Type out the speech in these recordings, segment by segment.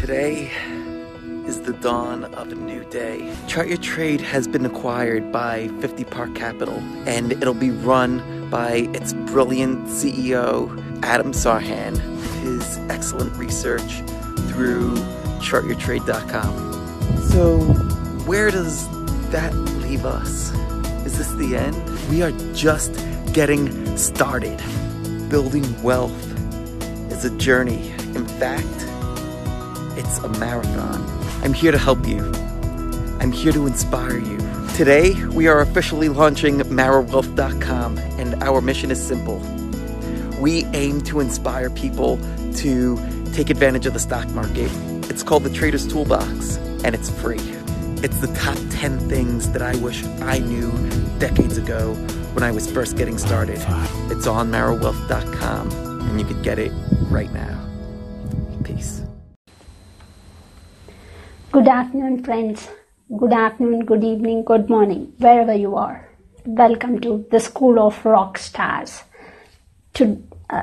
Today is the dawn of a new day. Chart Your Trade has been acquired by 50 Park Capital, and it'll be run by its brilliant CEO, Adam Sarhan, his excellent research through chartyourtrade.com. So, where does that leave us? Is this the end? We are just getting started. Building wealth is a journey. In fact, it's a marathon. I'm here to help you. I'm here to inspire you. Today, we are officially launching MaraWealth.com, and our mission is simple. We aim to inspire people to take advantage of the stock market. It's called the Trader's Toolbox, and it's free. It's the top 10 things that I wish I knew decades ago when I was first getting started. It's on MaraWealth.com, and you can get it right now. Peace. Good afternoon, friends. Good afternoon, good evening, good morning, wherever you are. Welcome to the School of Rock Stars. To, uh,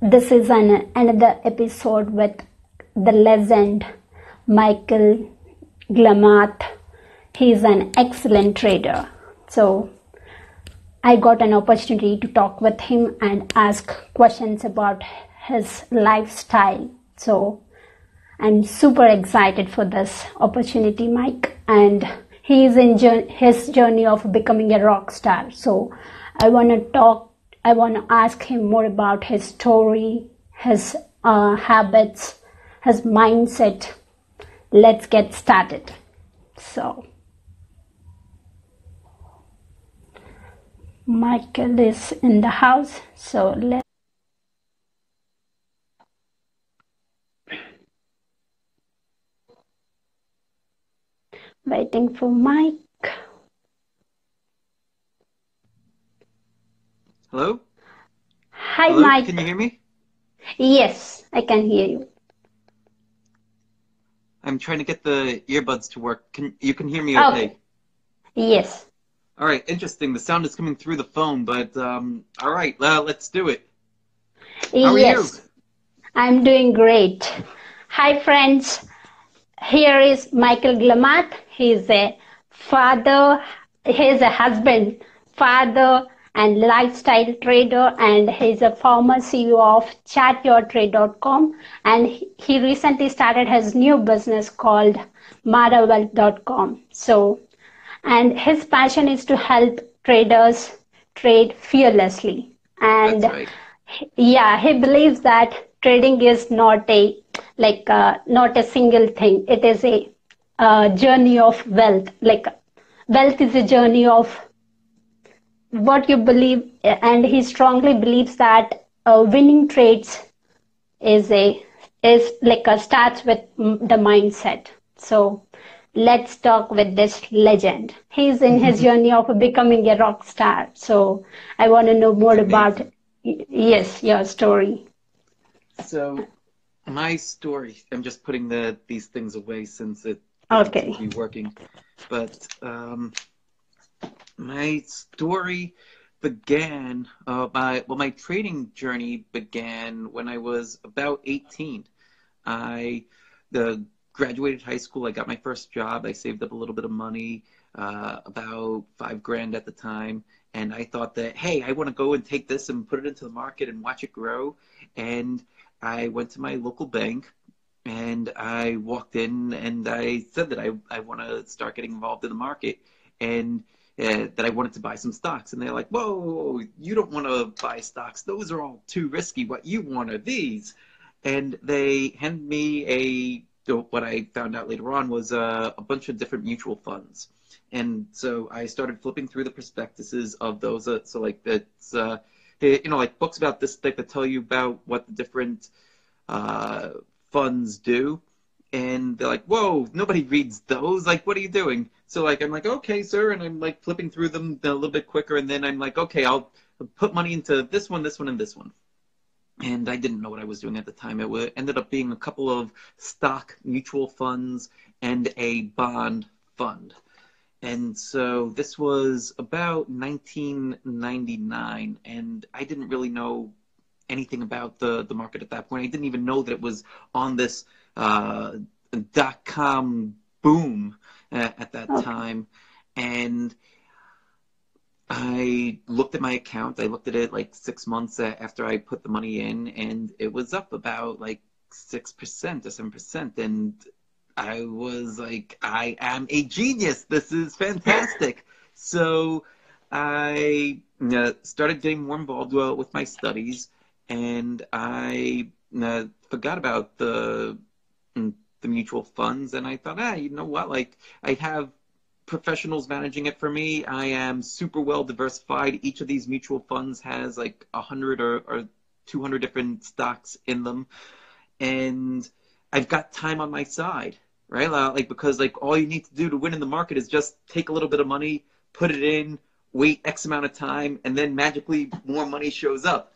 this is an, another episode with the legend Michael Lamothe. He is an excellent trader. So I got an opportunity to talk with him and ask questions about his lifestyle. So I'm super excited for this opportunity, Mike. And he is in his journey of becoming a rock star. So I want to talk, I want to ask him more about his story, his uh, habits, his mindset. Let's get started. So, Michael is in the house. So let Waiting for Mike. Hello? Hi, Hello? Mike. Can you hear me? Yes, I can hear you. I'm trying to get the earbuds to work. Can you can hear me Oh. okay? Yes. All right, interesting. The sound is coming through the phone, but um, all right, uh, let's do it. How are yes. you? I'm doing great. Hi, friends. Here is Michael Lamothe. He's a father, he's a husband, father, and lifestyle trader, and he's a former CEO of chartyourtrade.com. And he he recently started his new business called marawealth.com. So, and his passion is to help traders trade fearlessly. And right. yeah he believes that trading is not a like uh, not a single thing. It is a uh, journey of wealth. Like wealth is a journey of what you believe and he strongly believes that uh, winning trades is a is like a starts with the mindset. So let's talk with this legend. He's in his journey of becoming a rock star. So i want to know more about yes your story. So, my story. I'm just putting the these things away since it Okay. be working. But um, my story began. Uh, my well, my trading journey began when I was about 18. I the graduated high school. I got my first job. I saved up a little bit of money, uh, about five grand at the time, and I thought that hey, I want to go and take this and put it into the market and watch it grow. And I went to my local bank and I walked in and I said that I, I want to start getting involved in the market and uh, that I wanted to buy some stocks. And they're like, whoa, you don't want to buy stocks. Those are all too risky. What you want are these. And they handed me a, what I found out later on was a, a bunch of different mutual funds. And so I started flipping through the prospectuses of those. Uh, so like it's, uh, you know, like books about this thick that tell you about what the different uh, funds do. And they're like, whoa, nobody reads those. Like, what are you doing? So, like, I'm like, okay, sir. And I'm like flipping through them a little bit quicker. And then I'm like, okay, I'll put money into this one, this one, and this one. And I didn't know what I was doing at the time. It ended up being a couple of stock mutual funds and a bond fund. And so this was about 1999, and I didn't really know anything about the, the market at that point. I didn't even know that it was on this uh, dot com boom uh, at that okay. time, and I looked at my account. I looked at it like six months after I put the money in, and it was up about like six percent or seven percent, and I was like, I am a genius. This is fantastic. so I uh, started getting more involved uh, with my studies, and I uh, forgot about the mm, the mutual funds, and I thought, ah, you know what? Like, I have professionals managing it for me. I am super well diversified. Each of these mutual funds has like a hundred or, or 200 different stocks in them. And I've got time on my side, right? Like, because like all you need to do to win in the market is just take a little bit of money, put it in, wait X amount of time, and then magically more money shows up.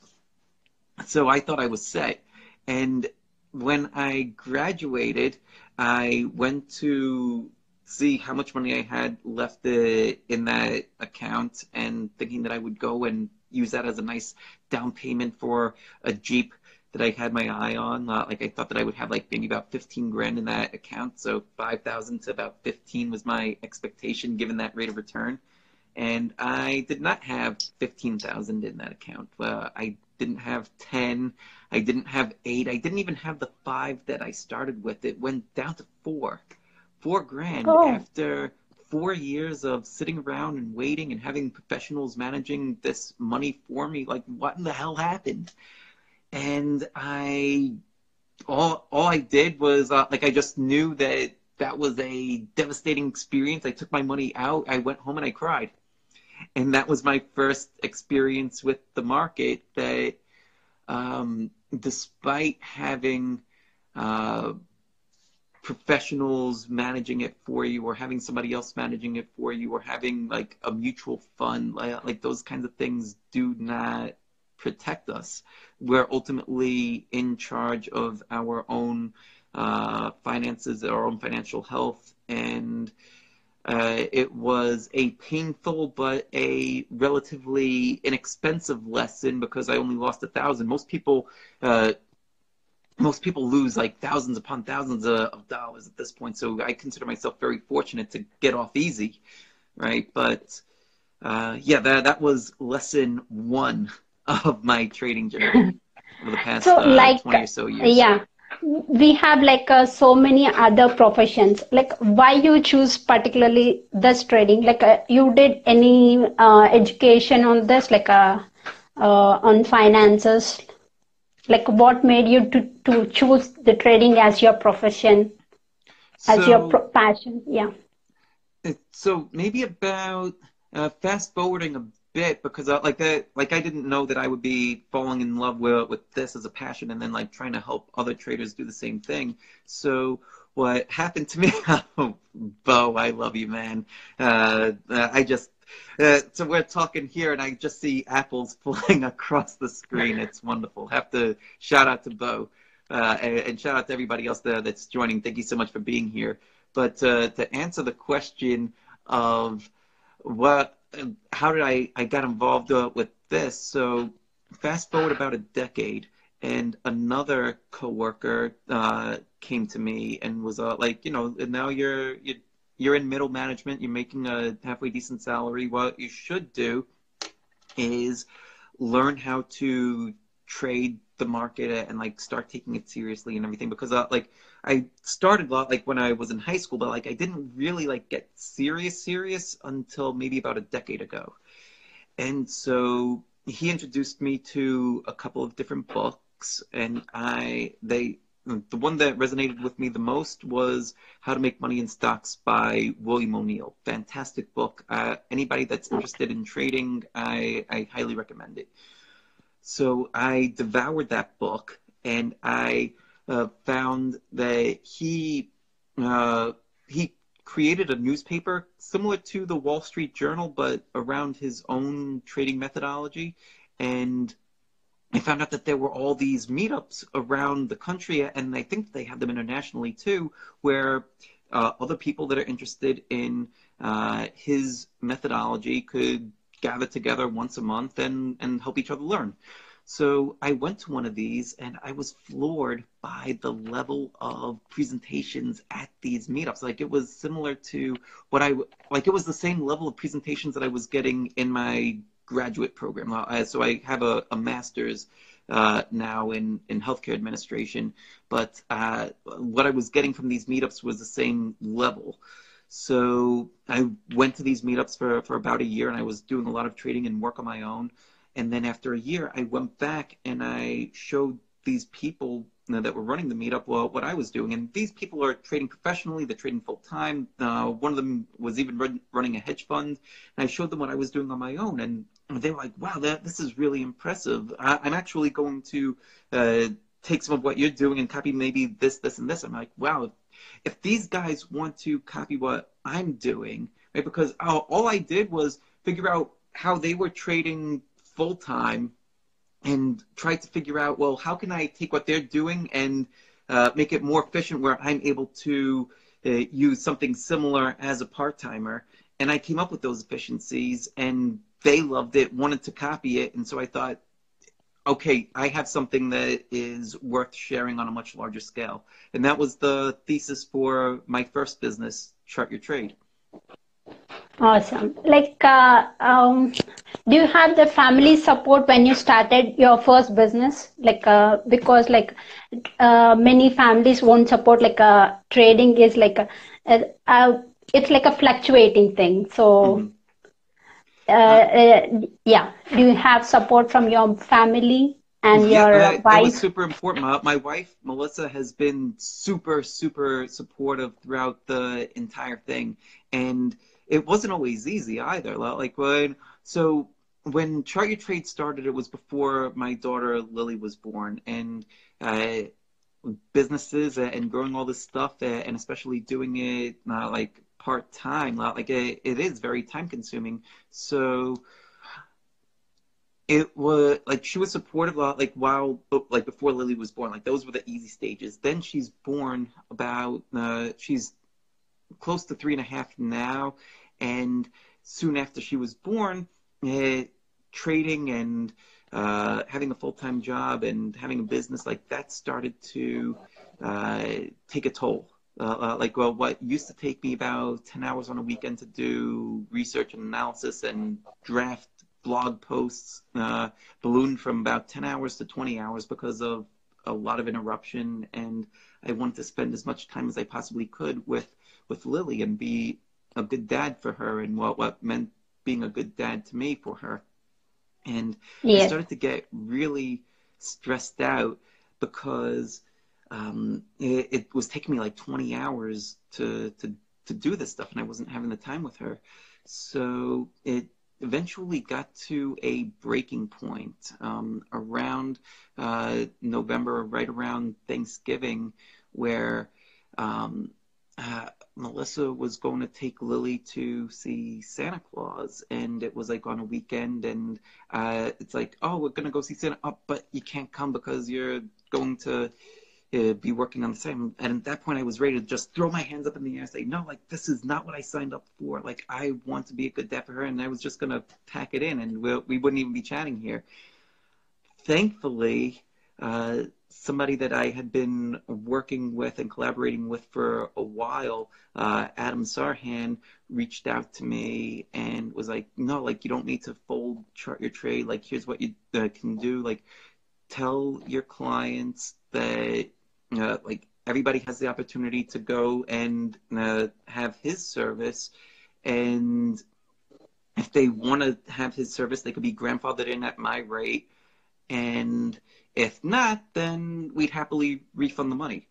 So I thought I was set. And when I graduated, I went to see how much money I had left in that account and thinking that I would go and use that as a nice down payment for a Jeep that I had my eye on. Uh, like I thought that I would have like maybe about 15 grand in that account. So 5,000 to about 15 was my expectation given that rate of return. And I did not have 15,000 in that account. Uh, I didn't have 10. I didn't have eight. I didn't even have the five that I started with. It went down to four. Four grand oh. after four years of sitting around and waiting and having professionals managing this money for me. Like, what in the hell happened? And I, all, all I did was, uh, like, I just knew that that was a devastating experience. I took my money out. I went home and I cried and that was my first experience with the market that um, despite having uh, professionals managing it for you or having somebody else managing it for you or having like a mutual fund like, like those kinds of things do not protect us we're ultimately in charge of our own uh, finances our own financial health and uh, it was a painful but a relatively inexpensive lesson because I only lost a thousand. Most people, uh, most people lose like thousands upon thousands of, of, dollars at this point. So I consider myself very fortunate to get off easy, right? But uh, yeah, that that was lesson one of my trading journey over the past so, uh, like, twenty or so years. Yeah we have like uh, so many other professions. Like why you choose particularly this trading? Like uh, you did any uh, education on this? Like uh, uh, on finances? Like what made you to, to choose the trading as your profession as so, your pro- passion? Yeah. so maybe about uh, fast forwarding a bit because I, like that like I didn't know that I would be falling in love with with this as a passion and then like trying to help other traders do the same thing. So what happened to me? oh, Bo, I love you, man. Uh, I just uh, so we're talking here, and I just see apples flying across the screen. It's wonderful. Have to shout out to Bo, uh, and, and, shout out to everybody else there that's joining. Thank you so much for being here. But uh, to answer the question of what how did I, I got involved uh, with this? So fast forward about a decade and another coworker uh, came to me and was uh, like, you know, now you're, you're you're in middle management, you're making a halfway decent salary. What you should do is learn how to trade the market and like start taking it seriously and everything because uh, like I started a lot like when I was in high school, but like I didn't really like get serious serious until maybe about a decade ago. And so he introduced me to a couple of different books and I they the one that resonated with me the most was How to Make Money in Stocks by William O'Neill. Fantastic book. Uh, anybody that's interested in trading, I, I highly recommend it. So I devoured that book and I uh, found that he uh, he created a newspaper similar to the Wall Street Journal, but around his own trading methodology. And I found out that there were all these meetups around the country, and I think they have them internationally too, where uh, other people that are interested in uh, his methodology could gather together once a month and, and help each other learn. So I went to one of these and I was floored by the level of presentations at these meetups. Like it was similar to what I like. It was the same level of presentations that I was getting in my graduate program. Uh, so I have a, a master's uh, now in, in healthcare administration, but uh, what I was getting from these meetups was the same level. So I went to these meetups for, for about a year and I was doing a lot of trading and work on my own. And then after a year, I went back and I showed these people that were running the meetup well, what I was doing. And these people are trading professionally, they're trading full time. Uh, one of them was even run, running a hedge fund. And I showed them what I was doing on my own. And they were like, wow, that, this is really impressive. I, am actually going to uh, take some of what you're doing and copy maybe this, this, and this. I'm like, wow, if, if these guys want to copy what I'm doing, right? Because all, all I did was figure out how they were trading full time and try to figure out, well, how can I take what they're doing and uh, make it more efficient where I'm able to uh, use something similar as a part timer. And I came up with those efficiencies and they loved it, wanted to copy it. And so I thought, okay, I have something that is worth sharing on a much larger scale. And that was the thesis for my first business, Chart Your Trade. Awesome. Like, uh, um, do you have the family support when you started your first business? Like, uh, because like uh, many families won't support. Like, uh, trading is like a, a, it's like a fluctuating thing. So, mm-hmm. Uh, uh, yeah. Do you have support from your family? and yeah, your that, wife. That was super important. My, my, wife, Melissa, has been super, super supportive throughout the entire thing. And it wasn't always easy either. Like when so when Chart Your Trade started, it was before my daughter Lily was born, and uh, businesses and growing all this stuff, and especially doing it uh, like part time, like it, it is very time consuming. So it was like she was supportive like while like before lily was born like those were the easy stages then she's born about uh, she's close to three and a half now. And soon after she was born, uh, trading and uh, having a full time job and having a business like that started to uh, take a toll. Uh, uh, like well, what used to take me about 10 hours on a weekend to do research and analysis and draft blog posts uh, ballooned from about 10 hours to 20 hours because of a lot of interruption and i wanted to spend as much time as i possibly could with with Lily and be a good dad for her and what, what meant being a good dad to me for her. And yeah. I started to get really stressed out because um, it, it, was taking me like 20 hours to, to, to do this stuff and I wasn't having the time with her. So it eventually got to a breaking point um, around uh, November, right around Thanksgiving, where um, uh, Melissa was going to take Lily to see Santa Claus, and it was like on a weekend, and uh, it's like, oh, we're gonna go see Santa, oh, but you can't come because you're going to uh, be working on the same. And at that point, I was ready to just throw my hands up in the air and say, no, like this is not what I signed up for. Like I want to be a good dad for her, and I was just gonna pack it in, and we'll, we wouldn't even be chatting here. Thankfully, uh, somebody that I had been working with and collaborating with for a while, uh, Adam Sarhan, reached out to me and was like, "No, like you don't need to fold chart your trade. Like here's what you uh, can do. Like tell your clients that uh, like everybody has the opportunity to go and uh, have his service, and if they want to have his service, they could be grandfathered in at my rate." And if not, then we'd happily refund the money.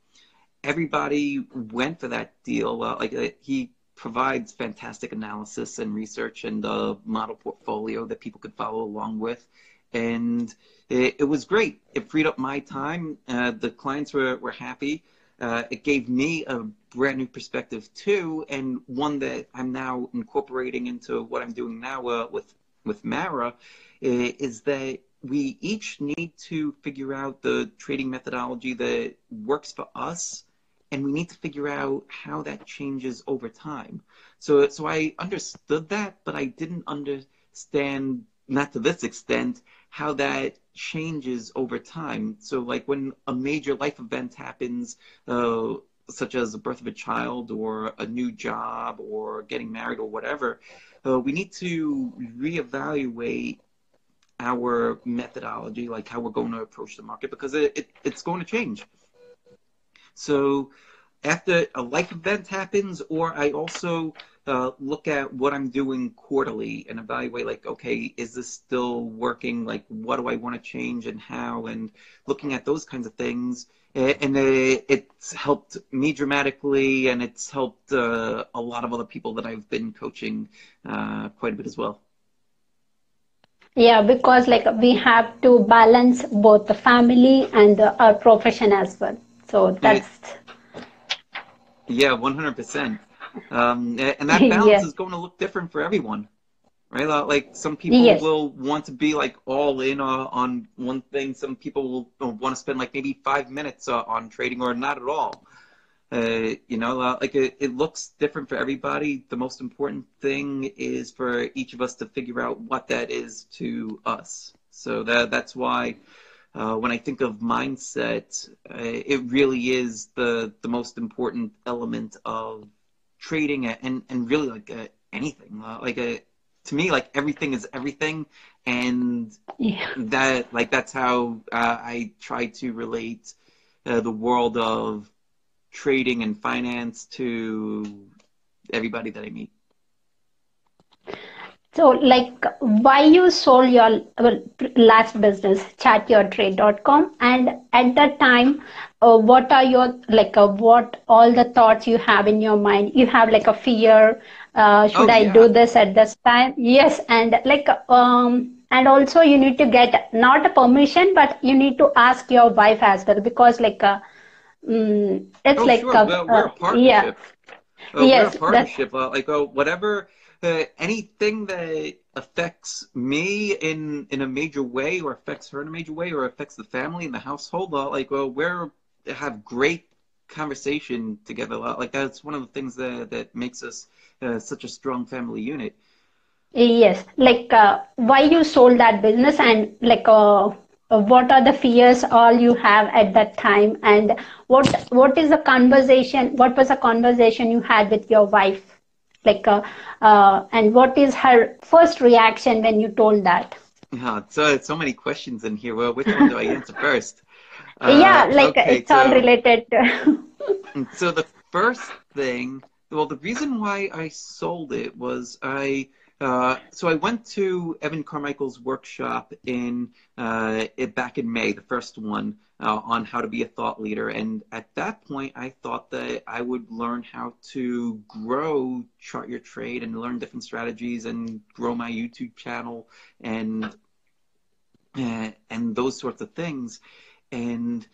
Everybody went for that deal. Like uh, he provides fantastic analysis and research and a model portfolio that people could follow along with. And it, it was great. It freed up my time. Uh, the clients were, were happy. Uh, it gave me a brand new perspective too, and one that I'm now incorporating into what I'm doing now uh, with with Mara, is that we each need to figure out the trading methodology that works for us and we need to figure out how that changes over time so so i understood that but i didn't understand not to this extent, how that changes over time. So, like when a major life event happens, uh, such as the birth of a child or a new job or getting married or whatever, uh, we need to reevaluate our methodology, like how we're going to approach the market, because it, it, it's going to change. So after a life event happens, or I also uh, look at what I'm doing quarterly and evaluate, like, okay, is this still working? Like, what do I want to change and how? And looking at those kinds of things. And it's helped me dramatically, and it's helped uh, a lot of other people that I've been coaching uh, quite a bit as well. Yeah, because like we have to balance both the family and the, our profession as well. So that's. Yeah, one hundred percent. Um, and that balance yeah. is going to look different for everyone, right? Like some people yes. will want to be like all in uh, on one thing. Some people will want to spend like maybe five minutes uh, on trading or not at all. Uh, you know, uh, like it, it looks different for everybody. The most important thing is for each of us to figure out what that is to us. So that that's why uh, when I think of mindset, uh, it really is the the most important element of trading and and really like uh, anything. Uh, like a, to me, like everything is everything, and yeah. that like that's how I try to relate the world of trading and finance to everybody that I meet. So, like, why you sold your well, last business, chartyourtrade.com, and at that time, uh, what are your like, uh, what all the thoughts you have in your mind? You have like a fear. Uh, should oh, I yeah. do this at this time? Yes, and like, um, and also you need to get not a permission, but you need to ask your wife as well because like. Uh, Mm, it's oh, like sure. a, well, we're a partnership. Yeah. Uh, yes, we're a partnership. Uh, like uh, whatever, uh, anything that affects me in in a major way, or affects her in a major way, or affects the family and the household. Uh, like well, we're have great conversation together. Like that's one of the things that that makes us uh, such a strong family unit. Yes, like why you sold that business and like uh, what are the fears all you have at that time? And what what is the conversation what was the conversation you had with your wife? Like uh, uh, and what is her first reaction when you told that? Yeah so so many questions in here. Well which one do i answer first? Yeah uh, like okay, it's so, all related. To so the first thing well the reason why i sold it was i uh, so I went to Evan Carmichael's workshop in uh, back in May, the first one uh, on how to be a thought leader. And at that point, I thought that I would learn how to grow chart your trade and learn different strategies and grow my YouTube channel and uh, and those sorts of things. And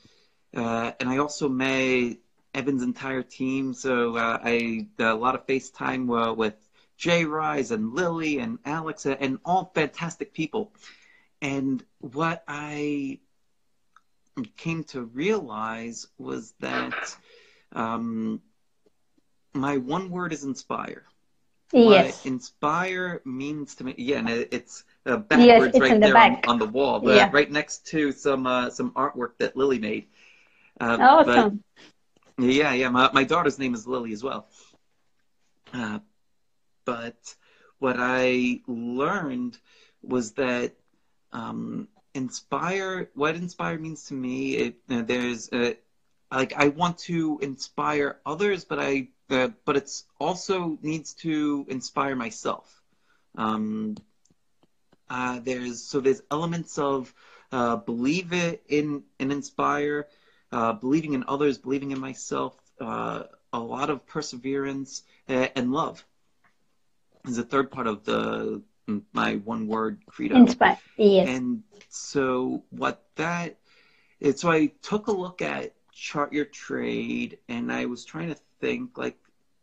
uh, and I also met Evan's entire team. So I a lot of FaceTime with Jay Rise and Lily and Alex and all fantastic people. And what I came to realize was that um, my one word is inspire. Yes. What inspire means to me, yeah, and it's uh, backwards yes, right there the on, on, the wall, but yeah. right next to some uh, some artwork that Lily made. Uh, awesome. But, yeah, yeah. My, my daughter's name is Lily as well. Uh, but what I learned was that um, inspire, what inspire means to me, it, uh, there's a, like I want to inspire others, but I, uh, but it's also needs to inspire myself. Um, uh, there's so there's elements of uh, believe it in and inspire, uh, believing in others, believing in myself, uh, a lot of perseverance and love is the third part of the my one word credo. Inspire. Yes. And so what that is, so I took a look at chart your trade and I was trying to think like,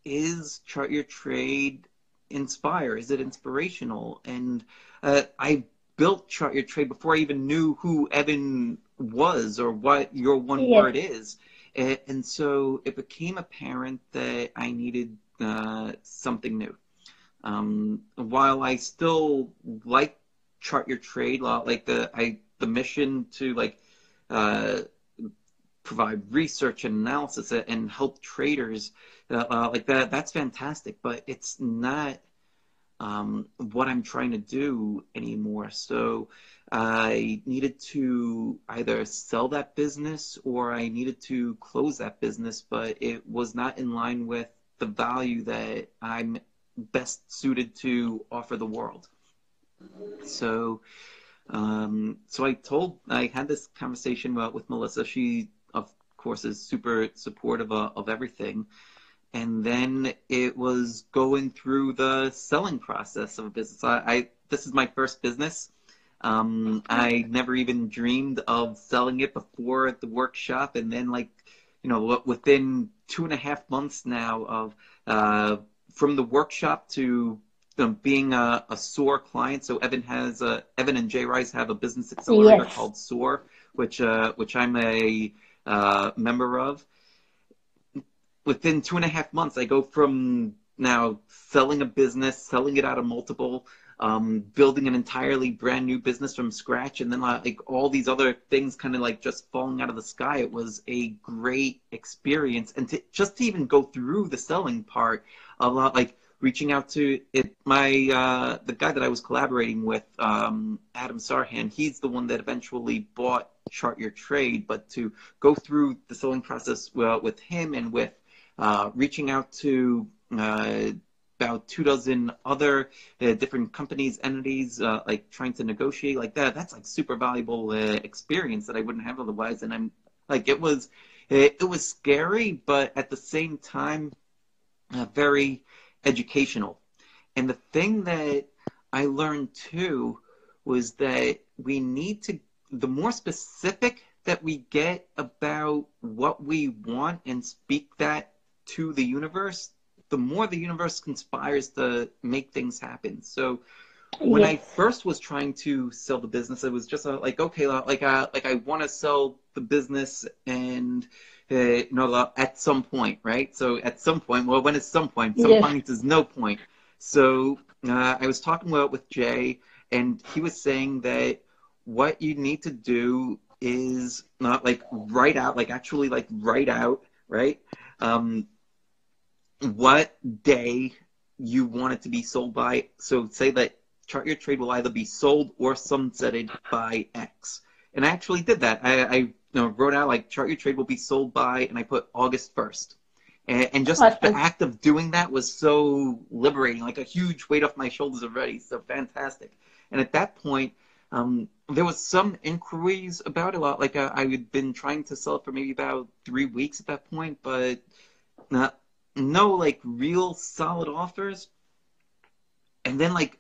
is chart your trade inspire? Is it inspirational? And uh, I built chart your trade before I even knew who Evan was or what your one yes. word is. And, and, so it became apparent that I needed uh, something new. Um, while I still like chart your trade law, like the I the mission to like uh, provide research and analysis and help traders uh, uh, like that. That's fantastic, but it's not um, what I'm trying to do anymore. So I needed to either sell that business or I needed to close that business, but it was not in line with the value that I'm best suited to offer the world. So, um, so I told, I had this conversation with Melissa. She, of course, is super supportive of, of everything and then it was going through the selling process of a business. I, I this is my first business. Um, I never even dreamed of selling it before at the workshop, and then like you know within two and a half months now of uh, from the workshop to um, being a, a SOAR client. So Evan has a, Evan and Jay Rice have a business accelerator yes. called SOAR, which uh, which I'm a uh, member of within two and a half months, I go from now selling a business, selling it out of multiple, um, building an entirely brand new business from scratch, and then like all these other things kind of like just falling out of the sky. It was a great experience, and to just to even go through the selling part, a lot like reaching out to it. My uh, the guy that I was collaborating with, um, Adam Sarhan, he's the one that eventually bought Chart Your Trade, but to go through the selling process uh, with him and with uh, reaching out to uh, about two dozen other uh, different companies, entities, uh, like trying to negotiate like that. That's like super valuable uh, experience that I wouldn't have otherwise. And I'm like, it was, it, it was scary, but at the same time, very educational. And the thing that I learned too was that we need to, the more specific that we get about what we want and speak that to the universe, the more the universe conspires to make things happen. So when yes. I first was trying to sell the business, it was just like, okay, like, uh, like I want to sell the business and, uh, you know, at some point, right? So at some point, well, when is some point? Some yes. point is no point. So uh, I was talking about with Jay, and he was saying that what you need to do is not like write out, like actually like write out, right? Um, what day you want it to be sold by. So say that chart your trade will either be sold or sunsetted by X. And I actually did that. I, I you know, wrote out like chart your trade will be sold by, and I put August 1st. And, and just the act of doing that was so liberating, like a huge weight off my shoulders already. So fantastic. And at that point, um, there was some inquiries about it. A lot. Like uh, I had been trying to sell it for maybe about three weeks at that point, but not no like real solid offers. And then like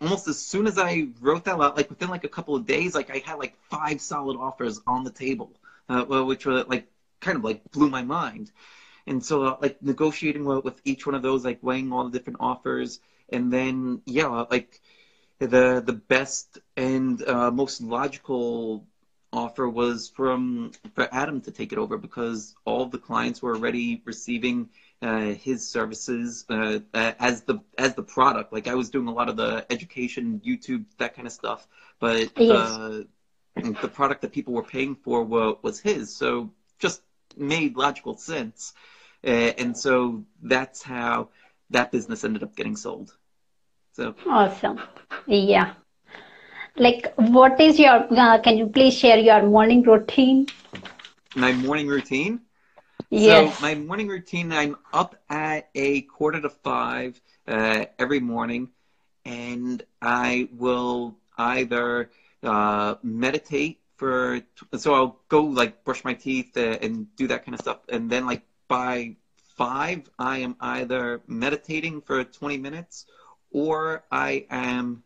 almost as soon as I wrote that out, like within like a couple of days, like I had like five solid offers on the table, uh, which were like kind of like blew my mind. And so uh, like negotiating with each one of those, like weighing all the different offers, and then yeah, like the the best and uh, most logical offer was from for Adam to take it over because all the clients were already receiving uh, his services uh, as the as the product. Like I was doing a lot of the education, YouTube, that kind of stuff, but yes. uh, the product that people were paying for were, was his. So just made logical sense, uh, and so that's how that business ended up getting sold. So awesome, yeah. Like, what is your? Uh, can you please share your morning routine? My morning routine. Yes. So my morning routine, I'm up at a quarter to five uh, every morning, and I will either uh, meditate for. So I'll go like brush my teeth uh, and do that kind of stuff, and then like by five, I am either meditating for 20 minutes, or I am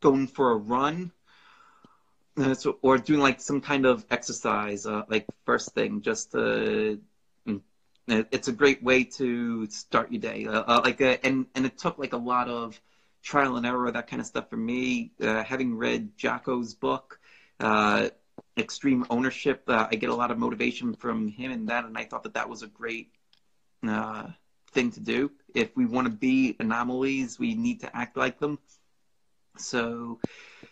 going for a run so, or doing like some kind of exercise, uh, like first thing, just mm, it's a great way to start your day. Uh, uh like, uh, and and it took like a lot of trial and error, that kind of stuff for me. Uh, having read Jocko's book, Extreme Ownership, I get a lot of motivation from him and that, and I thought that that was a great thing to do. If we want to be anomalies, we need to act like them. So,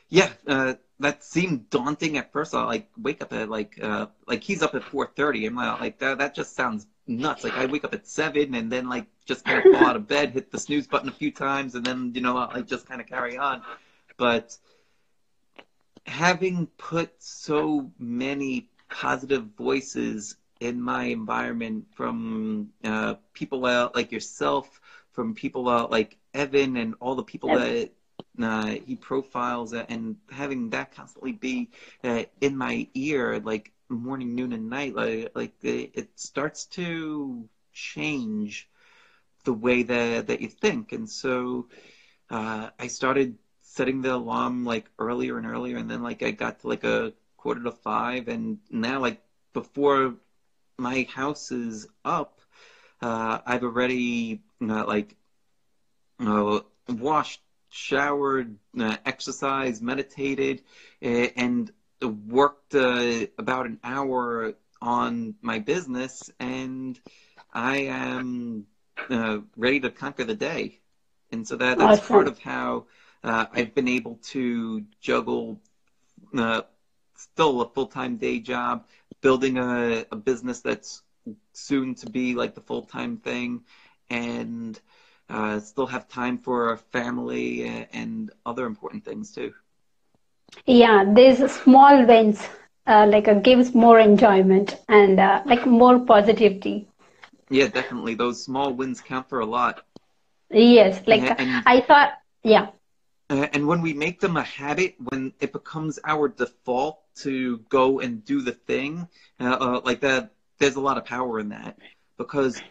yeah, uh, that seemed daunting at first. I like wake up at like uh, like he's up at four thirty. I'm like that. That just sounds nuts. Like I wake up at seven and then like just kind of fall out of bed, hit the snooze button a few times, and then you know I just kind of carry on. But having put so many positive voices in my environment from uh, people out like yourself, from people out like Evan, and all the people that uh, he profiles, and having that constantly be uh, in my ear, like morning, noon, and night, like like it starts to change the way that that you think, and so uh, I started setting the alarm like earlier and earlier, and then like I got to like a quarter to five, and now like before my house is up, uh, I've already uh, like uh, washed, showered, uh, exercised, meditated, and worked uh, about an hour on my business, and I am uh, ready to conquer the day. And so that that's awesome. part of how uh, I've been able to juggle uh, still a full time day job, building a, a business that's soon to be like the full time thing, and uh, still have time for family and other important things too. Yeah, there's small wins, uh, like it gives more enjoyment and uh, like more positivity. Yeah, definitely. Those small wins count for a lot. Yes, like and, I thought, yeah. Uh, and when we make them a habit, when it becomes our default to go and do the thing, uh, uh, like that, there's a lot of power in that because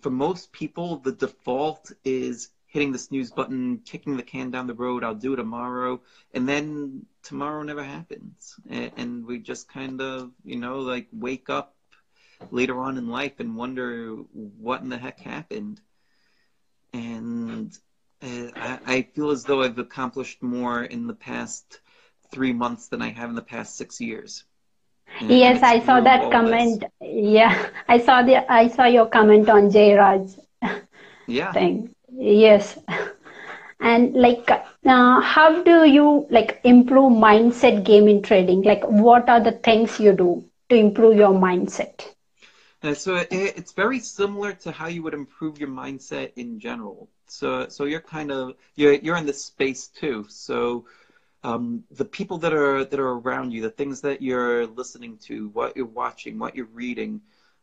for most people, the default is hitting the snooze button, kicking the can down the road. I'll do it tomorrow, and then tomorrow never happens, and, we just kind of, you know, like wake up later on in life and wonder what in the heck happened. And uh, I feel as though I've accomplished more in the past three months than I have in the past six years. And yes, I saw that comment. This. Yeah, I saw the I saw your comment on J Raj. Yeah. Thing. Yes. And like, uh, how do you like improve mindset game in trading? Like, what are the things you do to improve your mindset? Uh, so it, it's very similar to how you would improve your mindset in general. So so you're kind of you're you're in this space too. So um, the people that are that are around you, the things that you're listening to, what you're watching, what you're reading,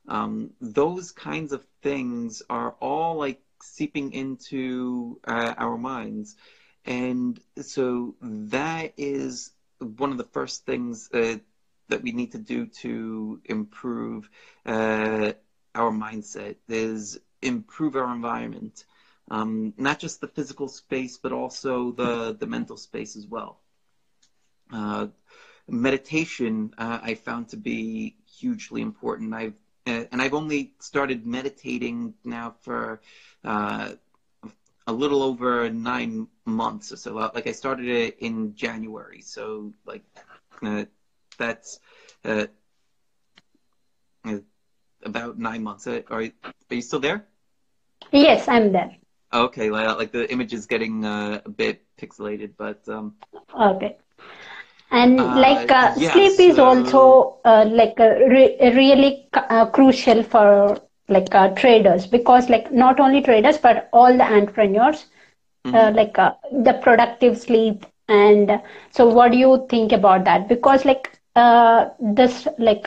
um, those kinds of things are all like seeping into uh, our minds, and so that is one of the first things uh, that we need to do to improve uh, our mindset is improve our environment um, not just the physical space, but also the, the mental space as well. Uh, meditation, uh, I found to be hugely important. I've uh, and I've only started meditating now for uh, a little over nine months or so. Like I started it in January, so like uh, that's uh, about nine months. Are, are you still there? Yes, I'm there. Okay, like the image is getting uh, a bit pixelated, but um, okay. And uh, like uh, yes, sleep is also uh, like re- really uh, crucial for like uh, traders because like not only traders but all the entrepreneurs mm-hmm. like the productive sleep and so what do you think about that because like this like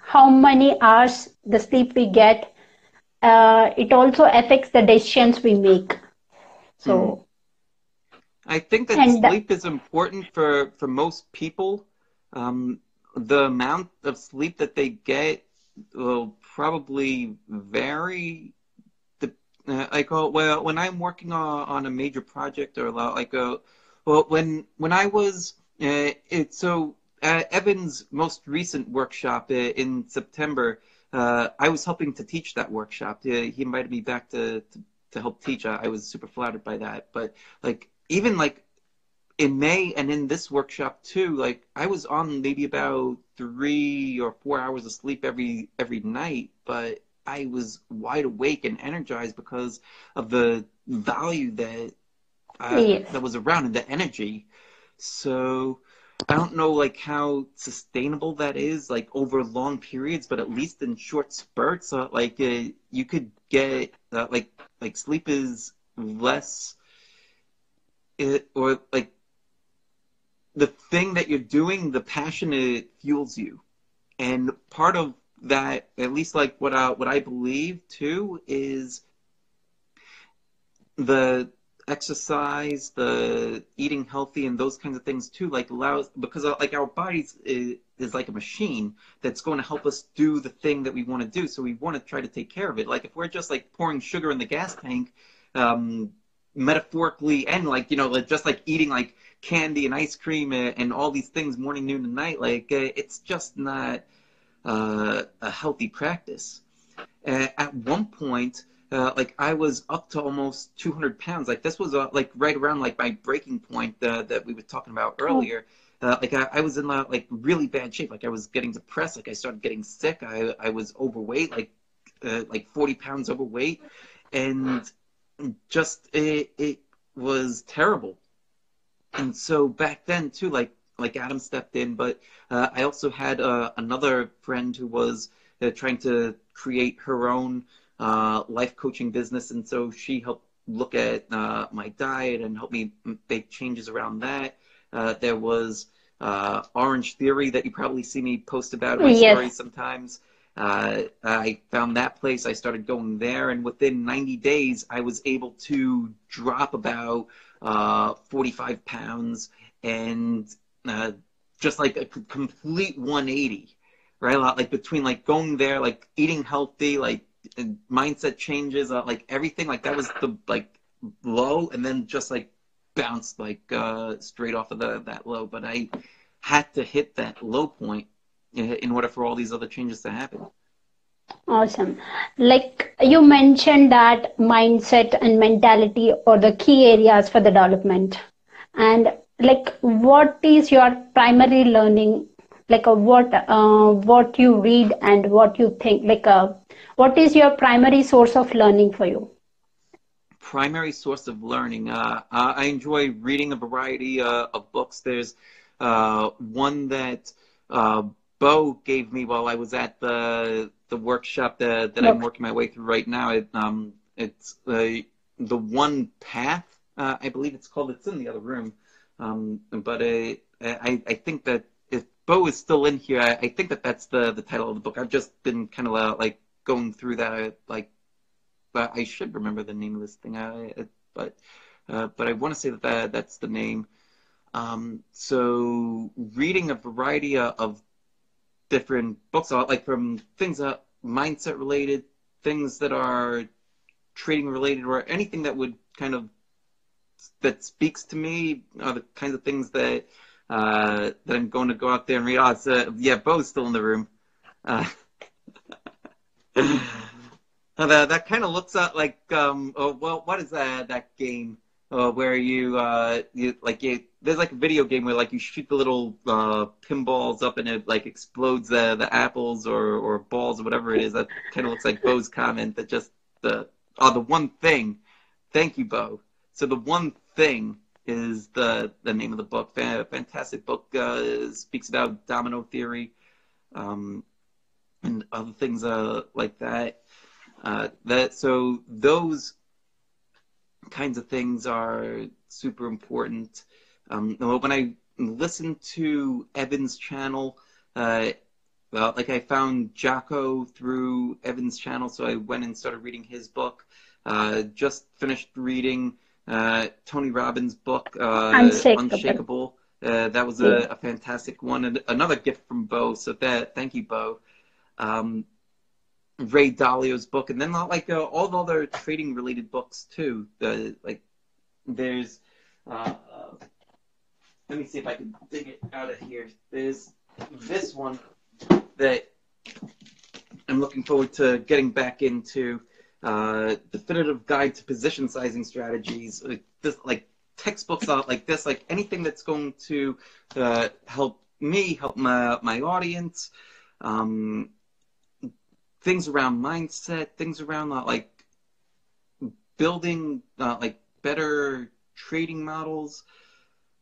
how many hours the sleep we get uh, it also affects the decisions we make. So, mm. I think that and, sleep is important for for most people. Um, the amount of sleep that they get will probably vary. The, uh, like, oh, well, when I'm working on, on a major project or a lot like a, uh, well, when when I was, uh, it so uh, Evan's most recent workshop uh, in September uh, I was helping to teach that workshop. He invited me back to, to, to help teach. I, I was super flattered by that. But like even like in May and in this workshop too, like I was on maybe about three or four hours of sleep every every night, but I was wide awake and energized because of the value that uh, Yes. that was around and the energy. So I don't know like how sustainable that is like over long periods, but at least in short spurts, uh, like uh, you could get uh, like like sleep is less it, or like the thing that you're doing, the passion it fuels you, and part of that, at least like what I what I believe too, is the exercise, the eating healthy, and those kinds of things too, like allows because uh, like our bodies is, is like a machine that's going to help us do the thing that we want to do. So we want to try to take care of it. Like if we're just like pouring sugar in the gas tank, um, metaphorically and like you know like just like eating like candy and ice cream and, and all these things morning, noon, and night, like uh, it's just not uh, a healthy practice. Uh, at one point uh, like I was up to almost 200 pounds. Like this was uh, like right around like my breaking point uh, that we were talking about earlier. Uh, like I, I was in like really bad shape. Like I was getting depressed. Like I started getting sick. I I was overweight. Like uh, like 40 pounds overweight, and just it it was terrible. And so back then too, like like Adam stepped in, but uh, I also had uh, another friend who was uh, trying to create her own uh, life coaching business, and so she helped look at uh, my diet and help me make changes around that. Uh, there was uh, Orange Theory that you probably see me post about in my Yes. stories sometimes. Uh, I found that place. I started going there, and within 90 days, I was able to drop about uh, 45 pounds and uh, just like a complete 180, right? A lot Like between like going there, like eating healthy, like mindset changes, uh, like everything, like that was the like low, and then just like bounced like uh, straight off of the that low. But I had to hit that low point in in order for all these other changes to happen. Awesome. Like you mentioned that mindset and mentality are the key areas for the development. And like what is your primary learning? Like uh, what uh, what you read and what you think? Like uh, what is your primary source of learning for you? primary source of learning. Uh, I I enjoy reading a variety uh, of books. There's uh, one that uh, Bo gave me while I was at the the workshop that, that I'm working my way through right now. It, um, it's uh, the One Path, uh, I believe it's called. It's in the other room, um, but uh, I I think that if Bo is still in here, I, I think that that's the the title of the book. I've just been kind of uh, like going through that like but I should remember the name of this thing. I, but uh, but I want to say that, that that's the name. Um, so reading a variety of, of different books, like from things that mindset related, things that are trading related, or anything that would kind of that speaks to me are the kinds of things that uh, that I'm going to go out there and read. Oh, it's, uh, yeah, Bo's still in the room. Uh, Uh, that that kind of looks at like um oh well what is that that game uh, where you uh you like you there's like a video game where like you shoot the little uh pinballs up and it like explodes the the apples or or balls or whatever it is. That kind of looks like Bo's comment that just the oh the one thing. Thank you Bo. So the one thing is the the name of the book. Fan- fantastic book uh speaks about domino theory um and other things uh like that. Uh, that so those kinds of things are super important. Um, when I listened to Evan's channel, uh, well, like I found Jocko through Evan's channel, so I went and started reading his book. Uh, just finished reading uh, Tony Robbins' book, uh, Unshakable. Unshakable. Uh, that was a, a fantastic one, and another gift from Bo. So that, thank you, Bo. Um, Ray Dalio's book, and then like uh, all the other trading related books too. The like, there's. Uh, let me see if I can dig it out of here. There's this one that I'm looking forward to getting back into. Uh, definitive guide to position sizing strategies. Like this, like textbooks out like this, like anything that's going to uh, help me, help my my audience. Um, things around mindset, things around uh, like building uh, like better trading models.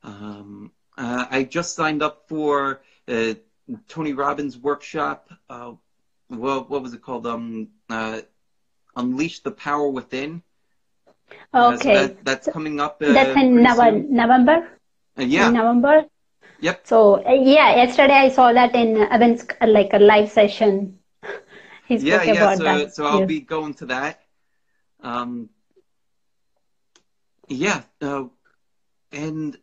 Um, uh, I just signed up for uh, Tony Robbins' workshop. Uh, what, what was it called? Um, uh, Unleash the Power Within. Okay. So that, that's coming up. that's in November. November. yeah. In November. Yep. So yeah, yesterday I saw that in events like a live session. Spoke yeah, yeah. So, so I'll yes. be going to that. Um, yeah, uh, and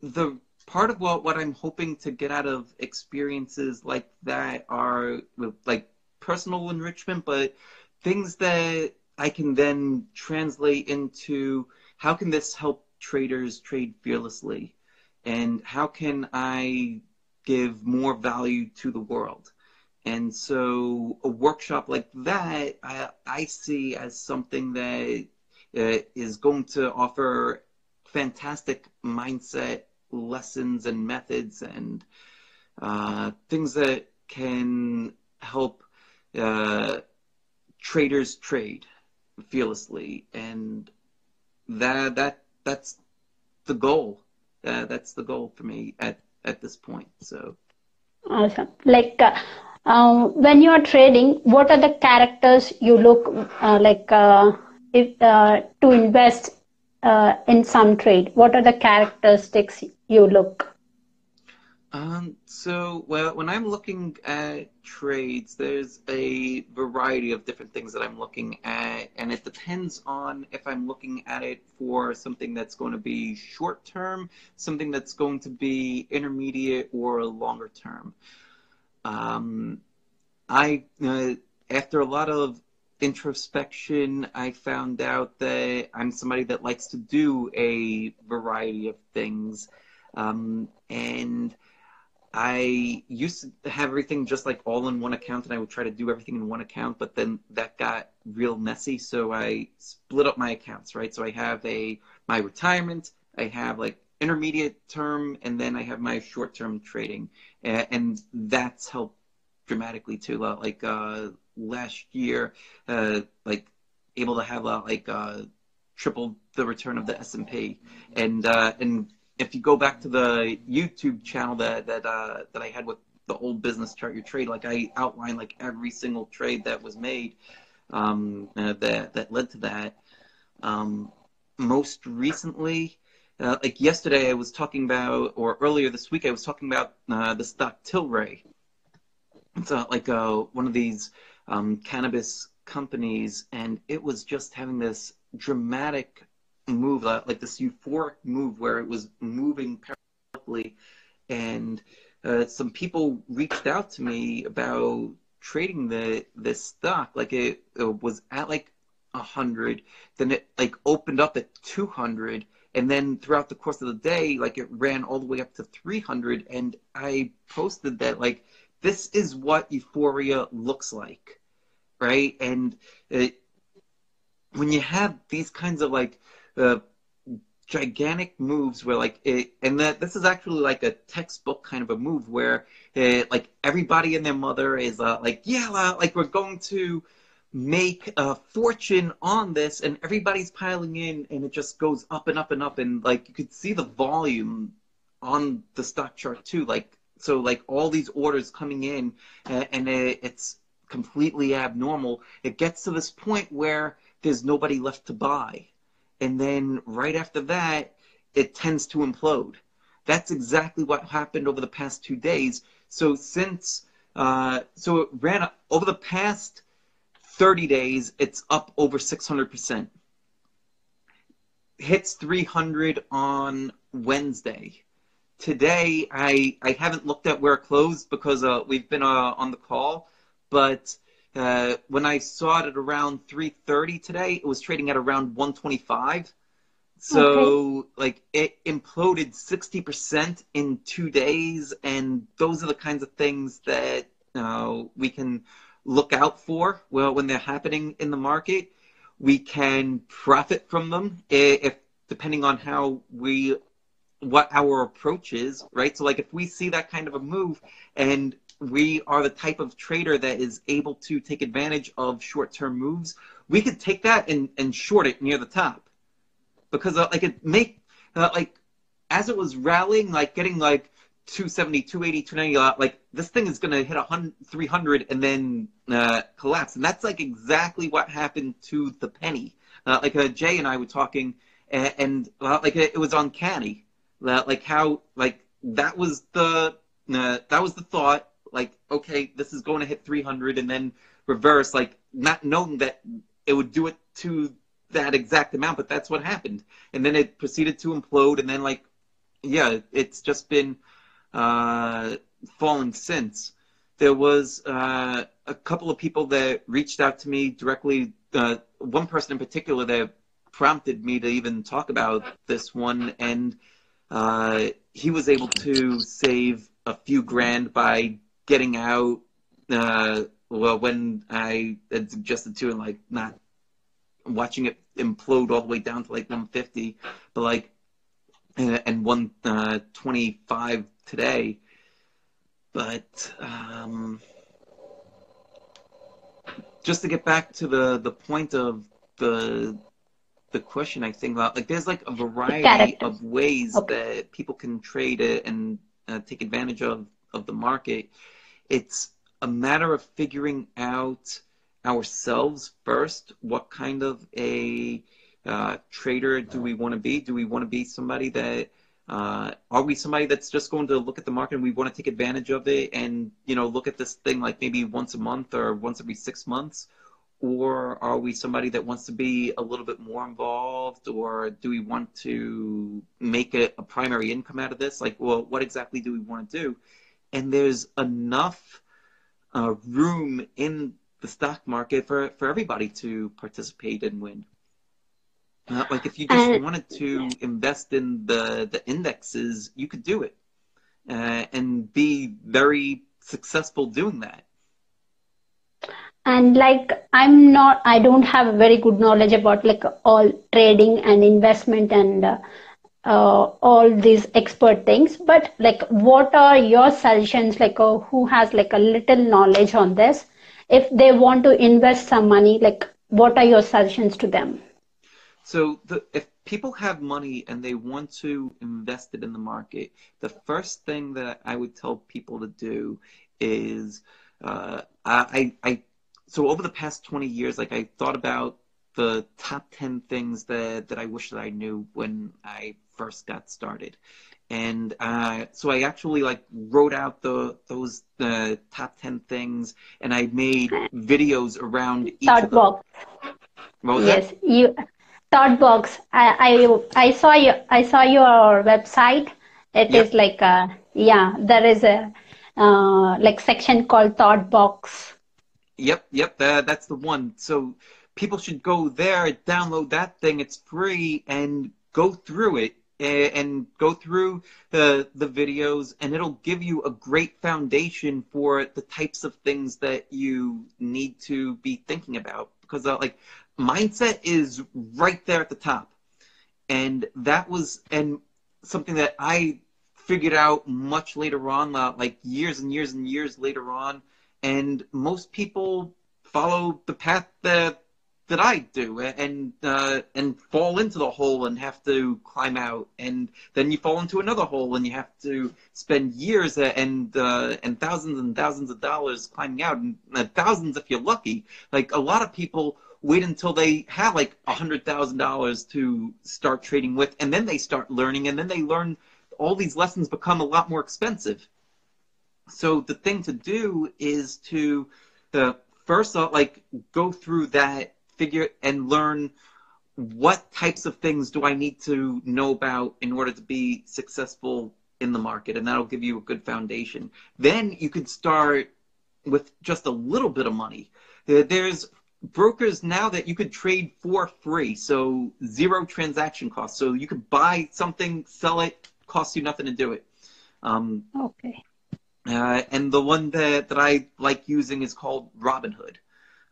the part of what what I'm hoping to get out of experiences like that are like personal enrichment, but things that I can then translate into how can this help traders trade fearlessly and how can I give more value to the world? And so a workshop like that, I, I see as something that uh, is going to offer fantastic mindset lessons and methods and uh, things that can help uh, traders trade fearlessly. And that that that's the goal. Uh, that's the goal for me at at this point. So awesome. Like um, when you are trading, what are the characters you look uh, like uh, if, uh, to invest uh, in some trade? What are the characteristics you look? Um, so, well, when I'm looking at trades, there's a variety of different things that I'm looking at, and it depends on if I'm looking at it for something that's going to be short term, something that's going to be intermediate, or longer term. Um, I, uh, after a lot of introspection, I found out that I'm somebody that likes to do a variety of things, um, and I used to have everything just like all in one account and I would try to do everything in one account, but then that got real messy. So I split up my accounts, right? So I have a, my retirement, I have like intermediate term, and then I have my short term trading. And that's helped dramatically too. Like, uh, last year, uh, like able to have uh, like, uh, triple the return of the S&P and, uh, and if you go back to the YouTube channel that that uh, that I had with the old business chart your trade, like I outlined like every single trade that was made um, uh, that that led to that. Um, most recently, uh, like yesterday, I was talking about, or earlier this week, I was talking about uh, the stock Tilray. It's uh, like uh, one of these um, cannabis companies, and it was just having this dramatic move, uh, like this euphoric move where it was moving parabolically. And some people reached out to me about trading the this stock. Like it, it was at like a hundred, then it like opened up at two hundred, and then throughout the course of the day, like it ran all the way up to three hundred. And I posted that like this is what euphoria looks like, right? And it, when you have these kinds of like uh, gigantic moves where like it, and that this is actually like a textbook kind of a move where it, like everybody and their mother is uh, like yeah like we're going to make a fortune on this and everybody's piling in and it just goes up and up and up and like you could see the volume on the stock chart too like so like all these orders coming in and, it, it's completely abnormal it gets to this point where there's nobody left to buy and then right after that, it tends to implode. That's exactly what happened over the past two days. So since uh, so it ran over the past 30 days, it's up over 600%. Hits 300 on Wednesday. Today, I I haven't looked at where it closed because uh, we've been uh, on the call, but uh, when I saw it at around 3:30 today, it was trading at around 125. So okay. like it imploded 60% in two days, and those are the kinds of things that uh, we can look out for well when they're happening in the market. We can profit from them if depending on how we what our approach is, right? So like if we see that kind of a move and we are the type of trader that is able to take advantage of short-term moves, we could take that and, and short it near the top. because uh, like it make uh, like as it was rallying, like getting like 270, 280, 290, uh, like this thing is going to hit 100, 300 and then uh, collapse. And that's like exactly what happened to the penny. Uh, like uh, Jay and I were talking, and, and uh, like it, was uncanny. like how like that was the uh, that was the thought. Like okay, this is going to hit 300 and then reverse. Like not knowing that it would do it to that exact amount, but that's what happened. And then it proceeded to implode, and then like yeah, it's just been uh, falling since. There was uh, a couple of people that reached out to me directly. Uh, one person in particular that prompted me to even talk about this one, and uh, he was able to save a few grand by getting out. Uh, well, when I had suggested to him, like not watching it implode all the way down to like 150, but like and, and 125 uh, today. But um, just to get back to the, the point of the the question, I think about like there's like a variety of ways okay. that people can trade it and uh, take advantage of of the market. It's a matter of figuring out ourselves first what kind of a uh, trader do we want to be? Do we want to be somebody that uh, are we somebody that's just going to look at the market and we want to take advantage of it and you know look at this thing like maybe once a month or once every six months? Or are we somebody that wants to be a little bit more involved, or do we want to make it a primary income out of this? Like, well, what exactly do we want to do? And there's enough uh, room in the stock market for, for everybody to participate and win. Uh, like if you just wanted to invest in the the indexes, you could do it uh, and be very successful doing that. And like I'm not, I don't have a very good knowledge about like all trading and investment and uh, uh, all these expert things. But like, what are your suggestions? Like, uh, who has like a little knowledge on this? If they want to invest some money, like, what are your suggestions to them? So the, if people have money and they want to invest it in the market, the first thing that I would tell people to do is uh, I, I so over the past 20 years, like I thought about the top 10 things that, that I wish that I knew when I first got started. And uh, so I actually like wrote out the those the top 10 things and I made videos around each Thought of them. Box. yes, that? you thought box. I, I i saw your i saw your website. It yep. is like a yeah there is a uh, like section called thought box. Yep yep uh, that's the one. So people should go there download that thing. It's free and go through it and go through the the videos and it'll give you a great foundation for the types of things that you need to be thinking about. Because uh, like mindset is right there at the top. And that was and something that I figured out much later on, uh, like years and years and years later on. And most people follow the path that that I do, and uh, and fall into the hole and have to climb out, and then you fall into another hole and you have to spend years and uh, and thousands and thousands of dollars climbing out, and uh, thousands if you're lucky. Like a lot of people wait until they have like a hundred thousand dollars to start trading with, and then they start learning, and then they learn all these lessons become a lot more expensive. So the thing to do is to the first like go through that figure and learn what types of things do I need to know about in order to be successful in the market, and that'll give you a good foundation. Then you could start with just a little bit of money. There's brokers now that you could trade for free, so zero transaction costs. So you could buy something, sell it, costs you nothing to do it. Um, okay. Uh, and the one that, that I like using is called Robinhood.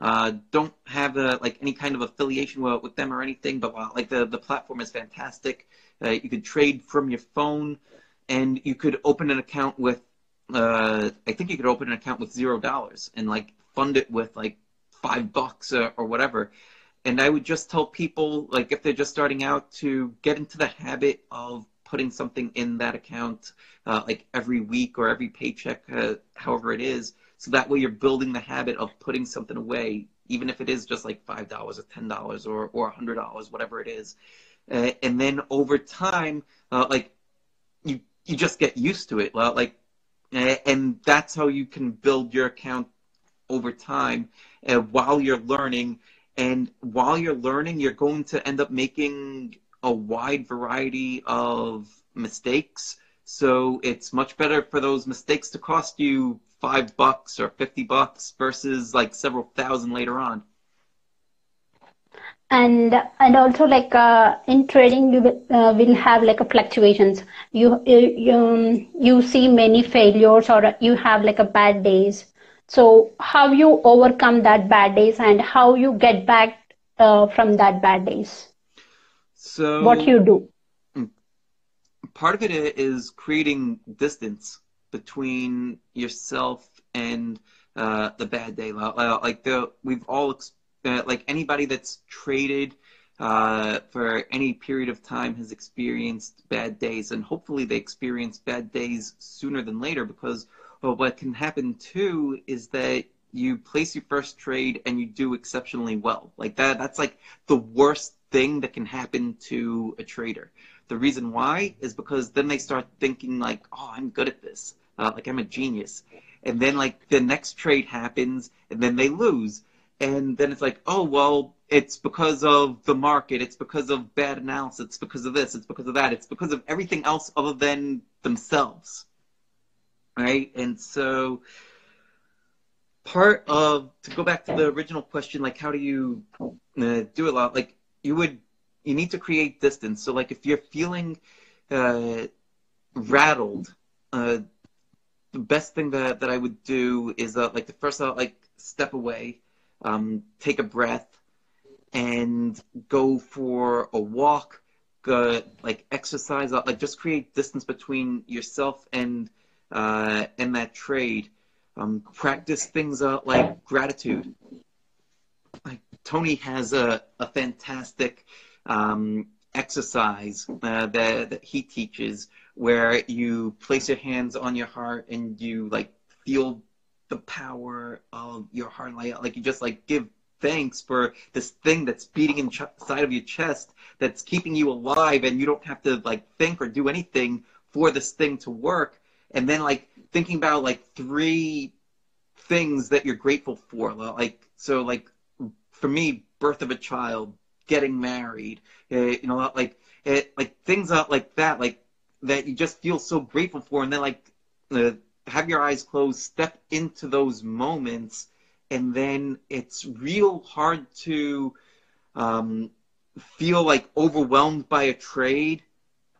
Uh, don't have a, like any kind of affiliation with, with them or anything, but uh, like the, the platform is fantastic. Uh, you could trade from your phone, and you could open an account with. Uh, I think you could open an account with zero dollars and like fund it with like five bucks or, or whatever. and I would just tell people, like, if they're just starting out, to get into the habit of putting something in that account, uh, like every week or every paycheck, uh, however it is. So that way you're building the habit of putting something away, even if it is just like $5 or $10 or, or $100, whatever it is. Uh, and then over time, uh, like, you, you just get used to it. Well like, and that's how you can build your account over time uh, while you're learning and while you're learning, you're going to end up making a wide variety of mistakes. So it's much better for those mistakes to cost you five bucks or 50 bucks versus like several thousand later on. And and also like uh, in trading, you will, uh, will have like a fluctuations. You you um, you see many failures or you have like a bad days so how you overcome that bad days and how you get back uh, from that bad days? So what you do? Mm, part of it is creating distance between yourself and uh, the bad day. Like the we've all uh, like anybody that's traded uh, for any period of time has experienced bad days, and hopefully they experience bad days sooner than later because but what can happen too is that you place your first trade and you do exceptionally well. Like that, that's like the worst thing that can happen to a trader. The reason why is because then they start thinking like, oh, I'm good at this. Uh, like I'm a genius. And then like the next trade happens and then they lose. And then it's like, oh, well, it's because of the market. It's because of bad analysis. It's because of this. It's because of that. It's because of everything else other than themselves right? And so part of to go back to the original question, like how do you uh, do a lot? Like you would you need to create distance. So like if you're feeling uh, rattled, uh, the best thing that that I would do is uh, like the first uh, like step away, um, take a breath, and go for a walk. Go, like exercise, like just create distance between yourself and uh, in that trade. Um, practice things like gratitude. Like Tony has a, a fantastic um, exercise uh, that, that he teaches where you place your hands on your heart and you like feel the power of your heart like, like you just like give thanks for this thing that's beating inside of your chest that's keeping you alive and you don't have to like think or do anything for this thing to work and then like thinking about like three things that you're grateful for. Like so like for me birth of a child getting married uh, you know like it, like things like that like that you just feel so grateful for. And then like uh, have your eyes closed step into those moments and then it's real hard to um, feel like overwhelmed by a trade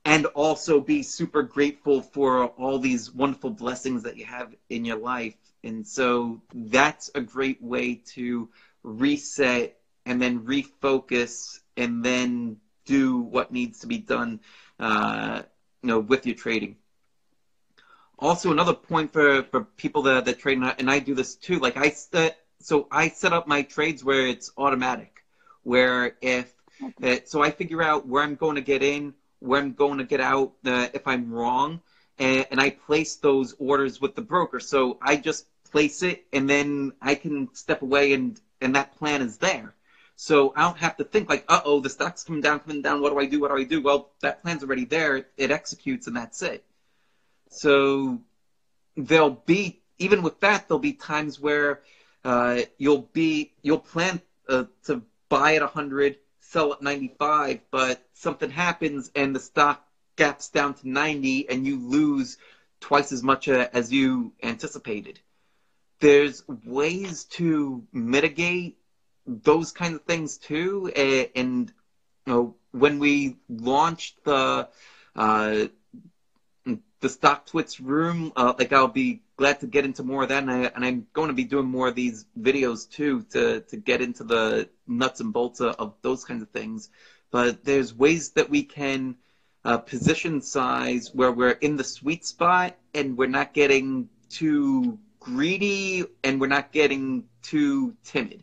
and also be super grateful for all these wonderful blessings that you have in your life. And so that's a great way to reset and then refocus and then do what needs to be done, uh, you know, with your trading. Also, another point for, for people that, that trade, and I do this too, like I set, so I set up my trades where it's automatic, where if, uh, so I figure out where I'm going to get in, where I'm going to get out uh, if I'm wrong, and, and I place those orders with the broker. So I just place it, and then I can step away, and and that plan is there. So I don't have to think like, uh oh, the stock's coming down, coming down. What do I do? What do I do? Well, that plan's already there. It executes, and that's it. So there'll be even with that, there'll be times where uh, you'll be you'll plan uh, to buy at 100 sell at 95, but something happens and the stock gaps down to 90 and you lose twice as much uh, as you anticipated. There's ways to mitigate those kinds of things too. And you know, when we launched the uh, the StockTwits room, uh, like I'll be glad to get into more of that, and, I, am going to be doing more of these videos too to to get into the nuts and bolts of those kinds of things. But there's ways that we can uh, position size where we're in the sweet spot and we're not getting too greedy and we're not getting too timid.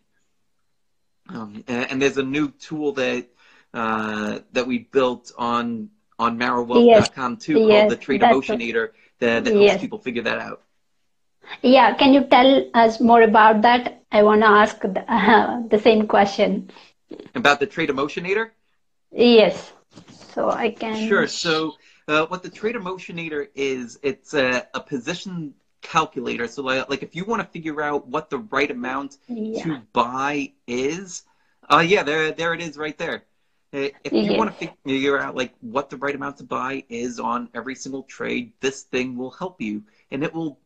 Um, and, and, there's a new tool that uh, that we built on on MaraWealth.com yes. too, yes. called the Trade Emotionator, that, that helps yes. people figure that out. Yeah, can you tell us more about that? I want to ask the, uh, the same question. About the Trade Emotionator? Yes. So I can. Sure. So uh, what the Trade Emotionator is, it's a, a position calculator. So like, like if you want to figure out what the right amount yeah. to buy is, uh, yeah, there, there it is right there. If you want to figure out like what the right amount to buy is on every single trade, this thing will help you, and it will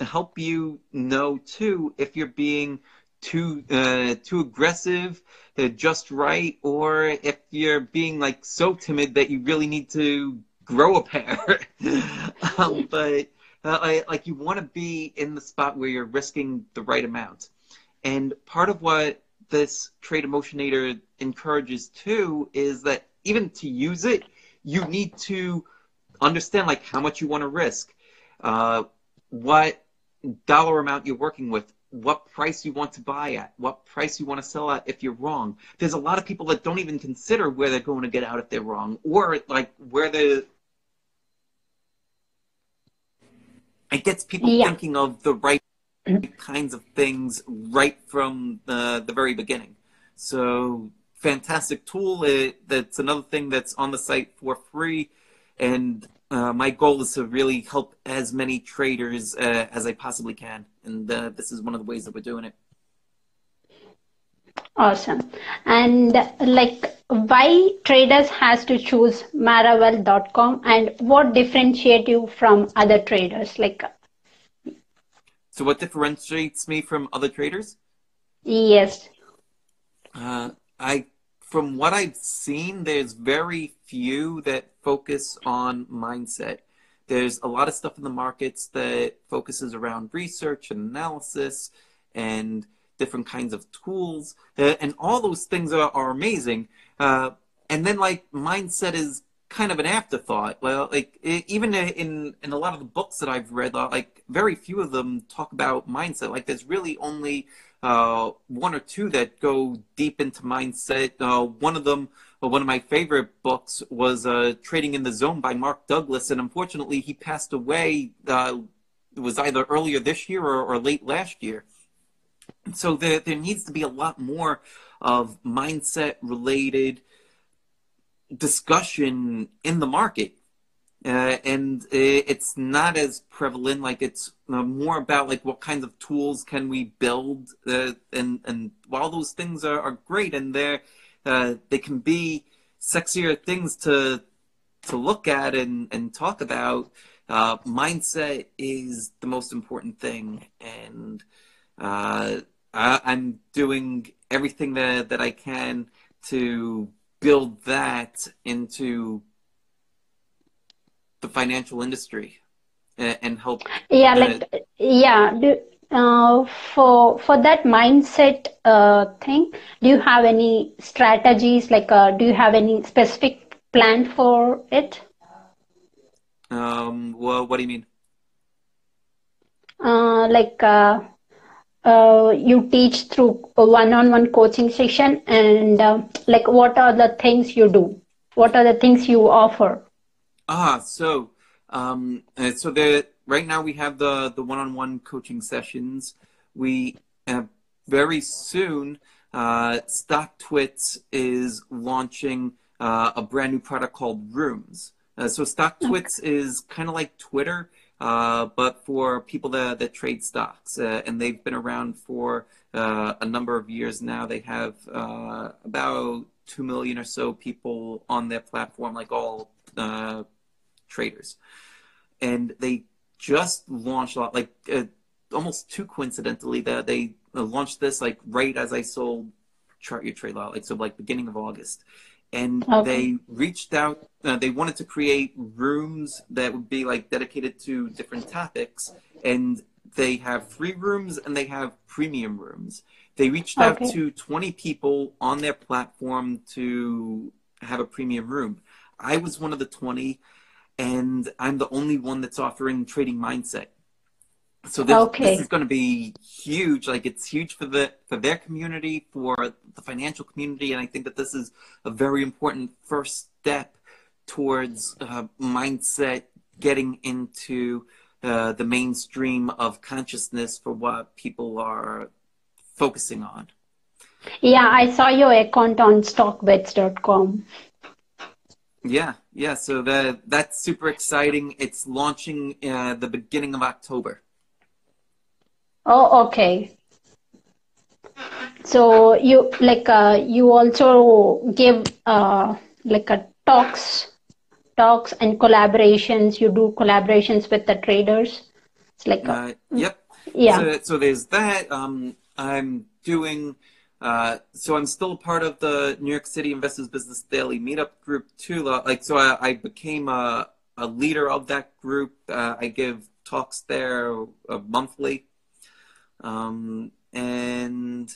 help you know too if you're being too uh, too aggressive, uh, just right, or if you're being like so timid that you really need to grow a pair. um, but uh, I, like you want to be in the spot where you're risking the right amount. And part of what this trade emotionator encourages too is that even to use it, you need to understand like how much you want to risk, uh, what dollar amount you're working with, what price you want to buy at, what price you want to sell at if you're wrong. There's a lot of people that don't even consider where they're going to get out if they're wrong, or like where the it gets people yeah. thinking of the right kinds of things right from the the very beginning. So fantastic tool. It, that's another thing that's on the site for free, and uh, my goal is to really help as many traders uh, as I possibly can, and uh, this is one of the ways that we're doing it. Awesome. And like why traders has to choose marawealth.com and what differentiate you from other traders? Like So what differentiates me from other traders? Yes. Uh, I from what I've seen, there's very few that focus on mindset. There's a lot of stuff in the markets that focuses around research and analysis and different kinds of tools, uh, and all those things are, are amazing. Uh, and then like mindset is kind of an afterthought. Well, like even in in a lot of the books that I've read, uh, like very few of them talk about mindset. Like there's really only uh, one or two that go deep into mindset. Uh, one of them, uh, one of my favorite books, was uh, Trading in the Zone by Mark Douglas, and unfortunately, he passed away. Uh, it was either earlier this year or, or late last year. So there, there needs to be a lot more of mindset related discussion in the market. Uh, and it's not as prevalent. Like it's uh, more about like what kinds of tools can we build, uh, and and while those things are, are great and they're uh, they can be sexier things to to look at and and talk about. Uh, mindset is the most important thing, and uh, I, I'm doing everything that that I can to build that into the financial industry and, and help. Yeah, like yeah. Do, uh, for for that mindset uh, thing, do you have any strategies? Like, uh, do you have any specific plan for it? Um. Well, what do you mean? Uh, like uh, uh, you teach through a one-on-one coaching session and uh, like what are the things you do? What are the things you offer? Ah so um, uh, so the right now we have the the one-on-one coaching sessions. We have very soon uh, StockTwits is launching uh, a brand new product called rooms. Uh, so StockTwits okay. is kind of like twitter uh, but for people that, that trade stocks, uh, and they've been around for uh, a number of years now. They have uh, about 2 million or so people on their platform, like all uh, traders. And they just launched, a lot, like almost too coincidentally, that they launched this like right as I sold Chart Your Trade Law, like so like beginning of August and okay. they reached out uh, they wanted to create rooms that would be like dedicated to different topics and they have free rooms and they have premium rooms they reached okay. out to 20 people on their platform to have a premium room i was one of the 20 and i'm the only one that's offering trading mindset So this, Okay. this is going to be huge. Like it's huge for the for their community, for the financial community, and I think that this is a very important first step towards uh, mindset getting into uh, the mainstream of consciousness for what people are focusing on. Yeah, I saw your account on stocktwits.com. Yeah, yeah. So that that's super exciting. It's launching uh, the beginning of October. Oh, okay. So you like uh, you also give uh, like a talks, talks and collaborations. You do collaborations with the traders. It's like a, Uh, yep. yeah. So, so there's that. Um, I'm doing. Uh, so I'm still part of the New York City Investors Business Daily Meetup group too. Uh, Like so, I, I became a, a leader of that group. Uh, I give talks there uh, monthly, um, and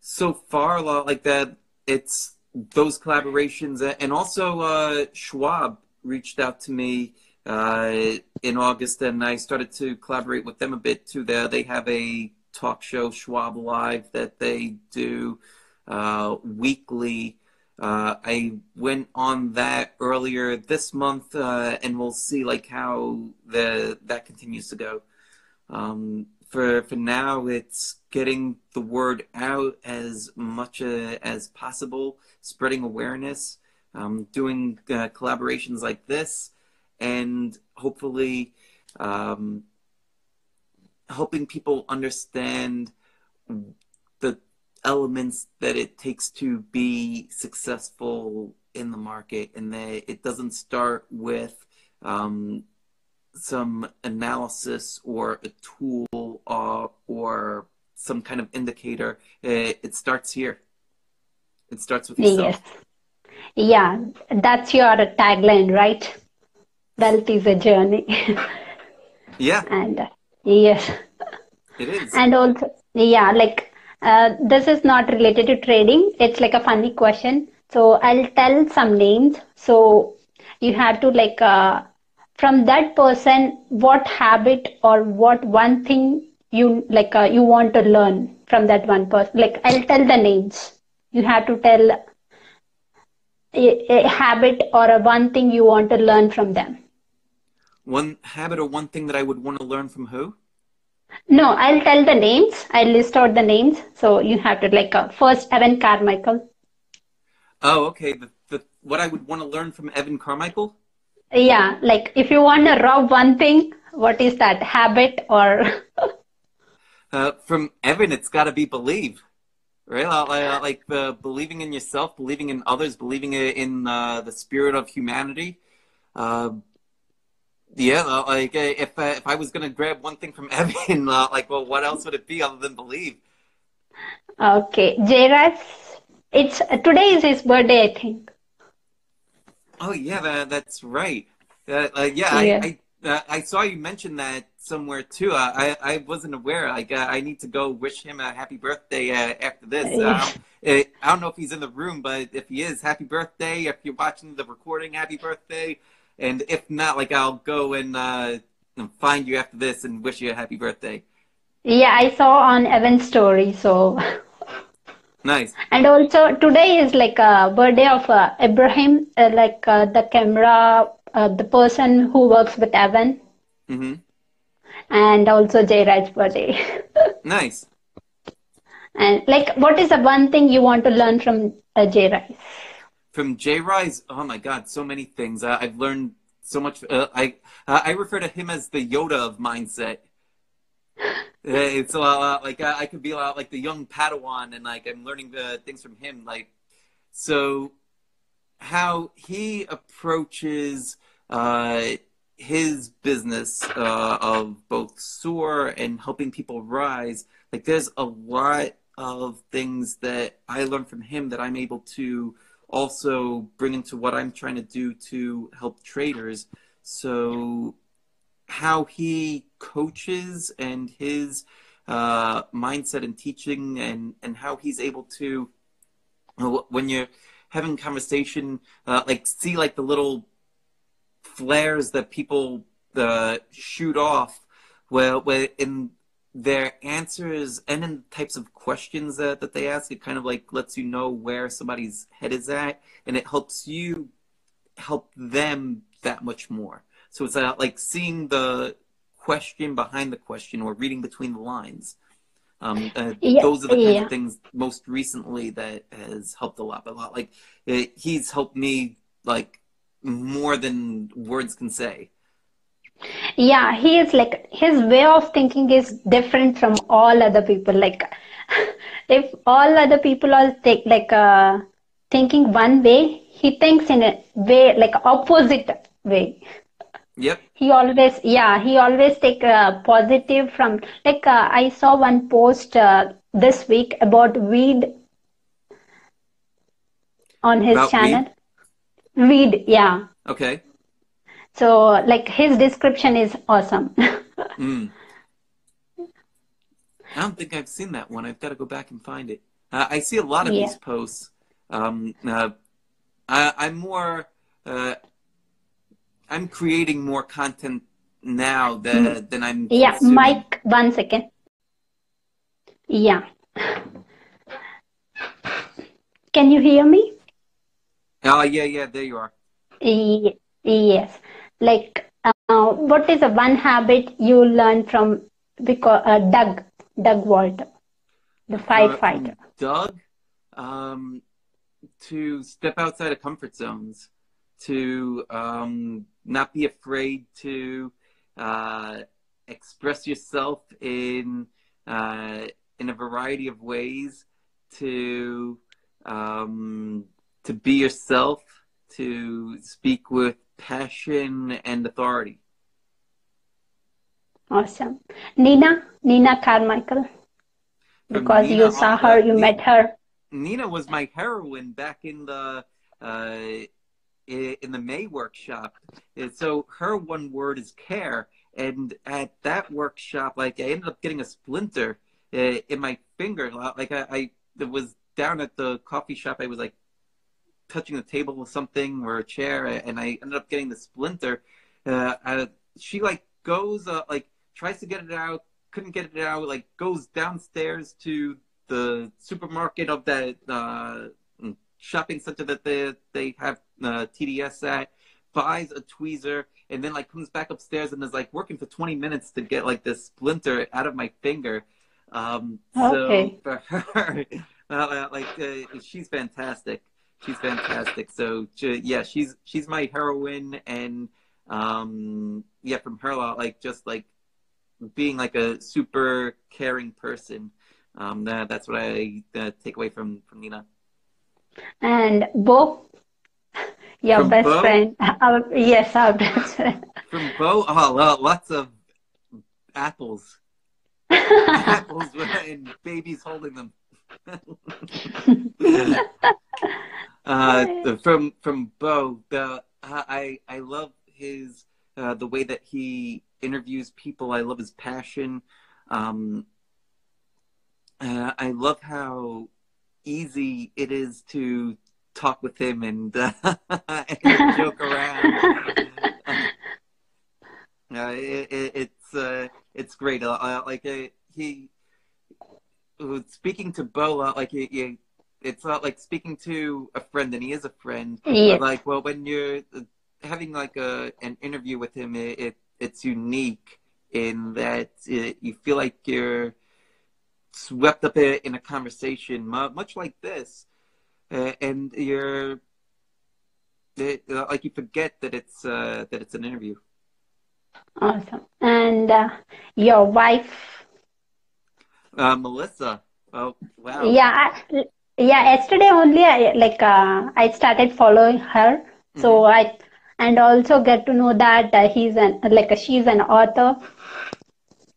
so far, a lot like that. It's those collaborations, and also uh, Schwab reached out to me uh, in August, and I started to collaborate with them a bit too. There, they have a talk show, Schwab Live, that they do uh, weekly. Uh, I went on that earlier this month, uh, and we'll see like how the that continues to go. Um, for for now, it's getting the word out as much uh, as possible, spreading awareness, um, doing uh, collaborations like this, and hopefully um, helping people understand the elements that it takes to be successful in the market, and that it doesn't start with um, some analysis or a tool uh, or some kind of indicator. It, it starts here. It starts with yourself. Yes. Yeah, that's your tagline, right? Wealth is a journey. Yeah, and uh, yes. it is. And also, yeah, like uh, this is not related to trading. It's like a funny question. So I'll tell some names. So you have to like uh, from that person, what habit or what one thing you like uh, you want to learn from that one person. Like I'll tell the names. You have to tell a, a habit or a one thing you want to learn from them. One habit or one thing that I would want to learn from who? No, I'll tell the names. I'll list out the names. So you have to like uh, first Evan Carmichael. Oh, okay. The, the what I would want to learn from Evan Carmichael? Yeah, like if you want to rob one thing, what is that habit or Uh, from Evan, it's got to be believe, right? Uh, Like, uh, believing in yourself, believing in others, believing in uh, the spirit of humanity. Uh, yeah, uh, like uh, if uh, if I was gonna grab one thing from Evan, uh, like, well, what else would it be other than believe? okay, Jairus. It's today is his birthday, I think. Oh yeah, that, that's right. Uh, uh, yeah, Yeah. I I, uh, I saw you mention that somewhere too. Uh, I I wasn't aware. Like I need to go wish him a happy birthday uh, after this. Um, eh, I don't know if he's in the room, but if he is, happy birthday. If you're watching the recording, happy birthday. And if not, like I'll go and uh, and find you after this and wish you a happy birthday. Yeah, I saw on Evan's story. So, Nice. and also today is like a birthday of uh, Ibrahim, uh, like uh, the camera, uh, the person who works with Evan, hmm and also Jairaj's birthday. Nice. and like, what is the one thing you want to learn from uh, Jairaj? From J Rise, oh my God, so many things. Uh, I've learned so much. Uh, I uh, I refer to him as the Yoda of mindset. It's a lot like uh, I could be a lot like the young Padawan, and like I'm learning the things from him. Like so, how he approaches uh, his business uh, of both soar and helping people rise. Like there's a lot of things that I learned from him that I'm able to also bring into what I'm trying to do to help traders. So how he coaches and his uh, mindset and teaching and, and how he's able to when you're having conversation uh, like see like the little flares that people uh, shoot off well, well in their answers and in types of questions that, that they ask, it kind of like lets you know where somebody's head is at, and it helps you help them that much more. So it's uh, like seeing the question behind the question or reading between the lines. Um, uh, Yeah, those are the kinds yeah. of things most recently that has helped a lot. A lot like it, he's helped me like more than words can say. Yeah, he is like his way of thinking is different from all other people. Like if all other people all take like uh thinking one way, he thinks in a way like opposite way. Yep. He always, yeah, he always take a positive from like uh, I saw one post uh, this week about weed on his About channel. Weed, yeah. Okay. So like his description is awesome. Mm. I don't think I've seen that one. I've got to go back and find it. Uh, I see a lot of Yeah. these posts. Um, uh, I, I'm more. Uh, I'm creating more content now than than I'm. Yeah, consuming. Mike, one second. Yeah. Can you hear me? Oh yeah, yeah. There you are. Yes. Like, uh, what is the one habit you learned from because uh, Doug, Doug Walter, the Uh, firefighter? Doug, um, to step outside of comfort zones, to um, not be afraid to uh, express yourself in uh, in a variety of ways, to um, to be yourself, to speak with passion and authority. Awesome. Nina, Nina Carmichael, because Nina you saw her, you Ni- met her. Nina was my heroine back in the uh, in the May workshop. So her one word is care, and at that workshop, like I ended up getting a splinter uh, in my finger. Like I, I was down at the coffee shop. I was like touching the table with something or a chair, and I ended up getting the splinter. Uh, uh, she like goes uh, like tries to get it out, couldn't get it out. Like goes downstairs to the supermarket of that uh, shopping center that they they have uh, TDS at, buys a tweezer, and then like comes back upstairs and is like working for 20 minutes to get like this splinter out of my finger. Um, so Okay. for her, uh, like uh, she's fantastic. She's fantastic. So yeah, she's she's my heroine, and um, yeah, from her, lot, like just like being like a super caring person. Um, that, that's what I uh, take away from from Nina. And Bo, your From best Bo? friend. Our, yes, our best friend. From Bo, oh, well, lots of apples, apples, and babies holding them. uh, from from Bo, the I I love his uh, the way that he interviews people. I love his passion. Um, uh, I love how easy it is to talk with him and, uh, and joke around. Uh, it, it, it's uh, it's great. Uh, uh, like uh, he uh, speaking to Bo, uh, like he, he, it's not like speaking to a friend, and he is a friend. Yes. Like, well, when you're uh, having like a an interview with him, it, it it's unique in that it, you feel like you're swept up in a conversation, much like this, uh, and you're it, like you forget that it's uh, that it's an interview. Awesome. And uh, your wife. Uh, Melissa, oh wow, Yeah, I, yeah. Yesterday only, I like uh, I started following her, so I and also get to know that uh, he's an like she's an author.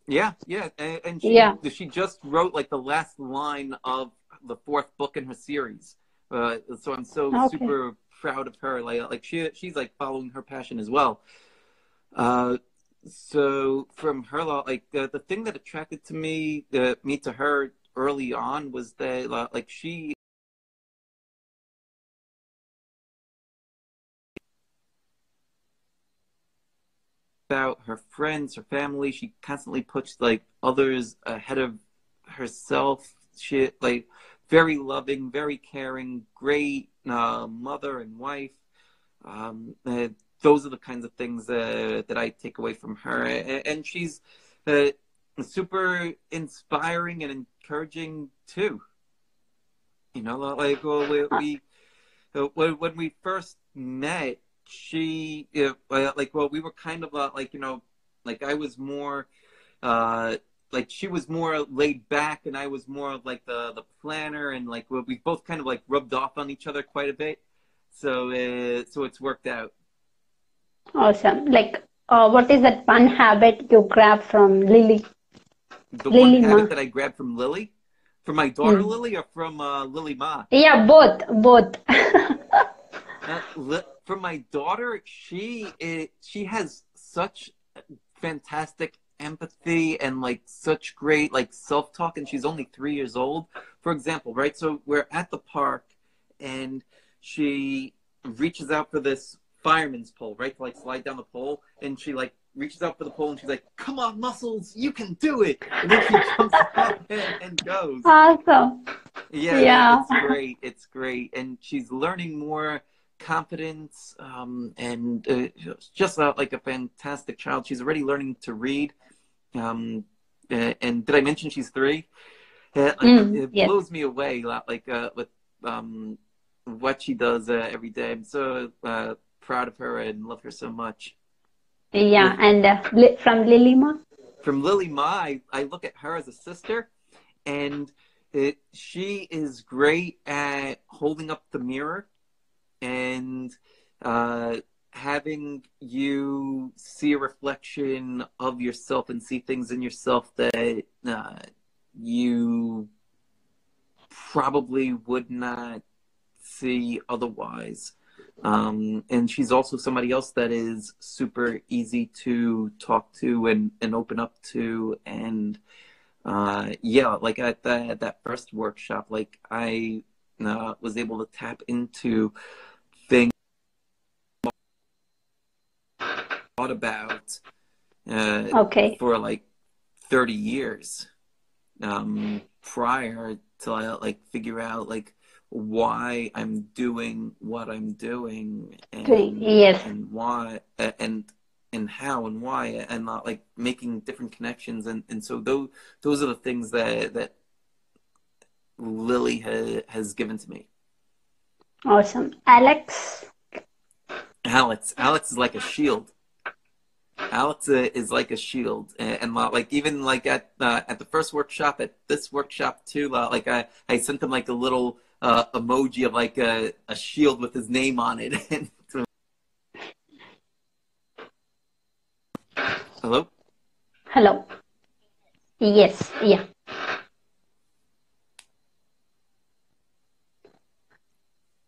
Yeah, yeah, and, and she Yeah. she just wrote like the last line of the fourth book in her series. Uh, so I'm so Okay. super proud of her. Like like she she's like following her passion as well. Uh, so from her, like uh, the thing that attracted to me, uh, me to her early on was that uh, like she about her friends, her family. She constantly puts like others ahead of herself. She like very loving, very caring, great uh, mother and wife. Um, uh, those are the kinds of things uh, that I take away from her, and, she's uh, super inspiring and encouraging too. You know, like well, we, we uh, when we first met, she like well, we were kind of uh, like you know, like I was more. Uh, like she was more laid back and I was more like the the planner and like we both kind of like rubbed off on each other quite a bit. So uh, so it's worked out. Awesome. Like uh, what is that one habit you grab from Lily? The Lily one habit Ma. that I grabbed from Lily? From my daughter mm. Lily or from uh, Lily Ma? Yeah, both, both. Uh, li- from my daughter, she is, she has such fantastic empathy and like such great like self-talk and she's only three years old for example right? So we're at the park and she reaches out for this fireman's pole right to like slide down the pole and she like reaches out for the pole and she's like come on muscles you can do it! And then she jumps up and, and goes. Awesome. Yeah yeah. it's great it's great and she's learning more confidence um, and uh, just uh, like a fantastic child. She's already learning to read. Um, and did I mention she's three? Uh, mm, it yes. blows me away, like uh, with um, what she does uh, every day. I'm so uh, proud of her and love her so much. Yeah, and uh, from Lily Ma. From Lily Ma, I, I look at her as a sister, and it, she is great at holding up the mirror and uh, having you see a reflection of yourself and see things in yourself that uh, you probably would not see otherwise. Um, and she's also somebody else that is super easy to talk to and, and open up to. And uh, yeah, like at that, that first workshop, like I uh, was able to tap into things thought about uh, okay. for like 30 years um, prior to like figure out like why I'm doing what I'm doing and, yes. and why and and how and why and not like making different connections and, and so those those are the things that that Lily ha, has given to me. Awesome. Alex? Alex. Alex is like a shield. Alex uh, is like a shield, and, and uh, like even like at uh, at the first workshop, at this workshop too, uh, like I I sent him like a little uh, emoji of like a, a shield with his name on it. Hello. Hello. Yes. Yeah.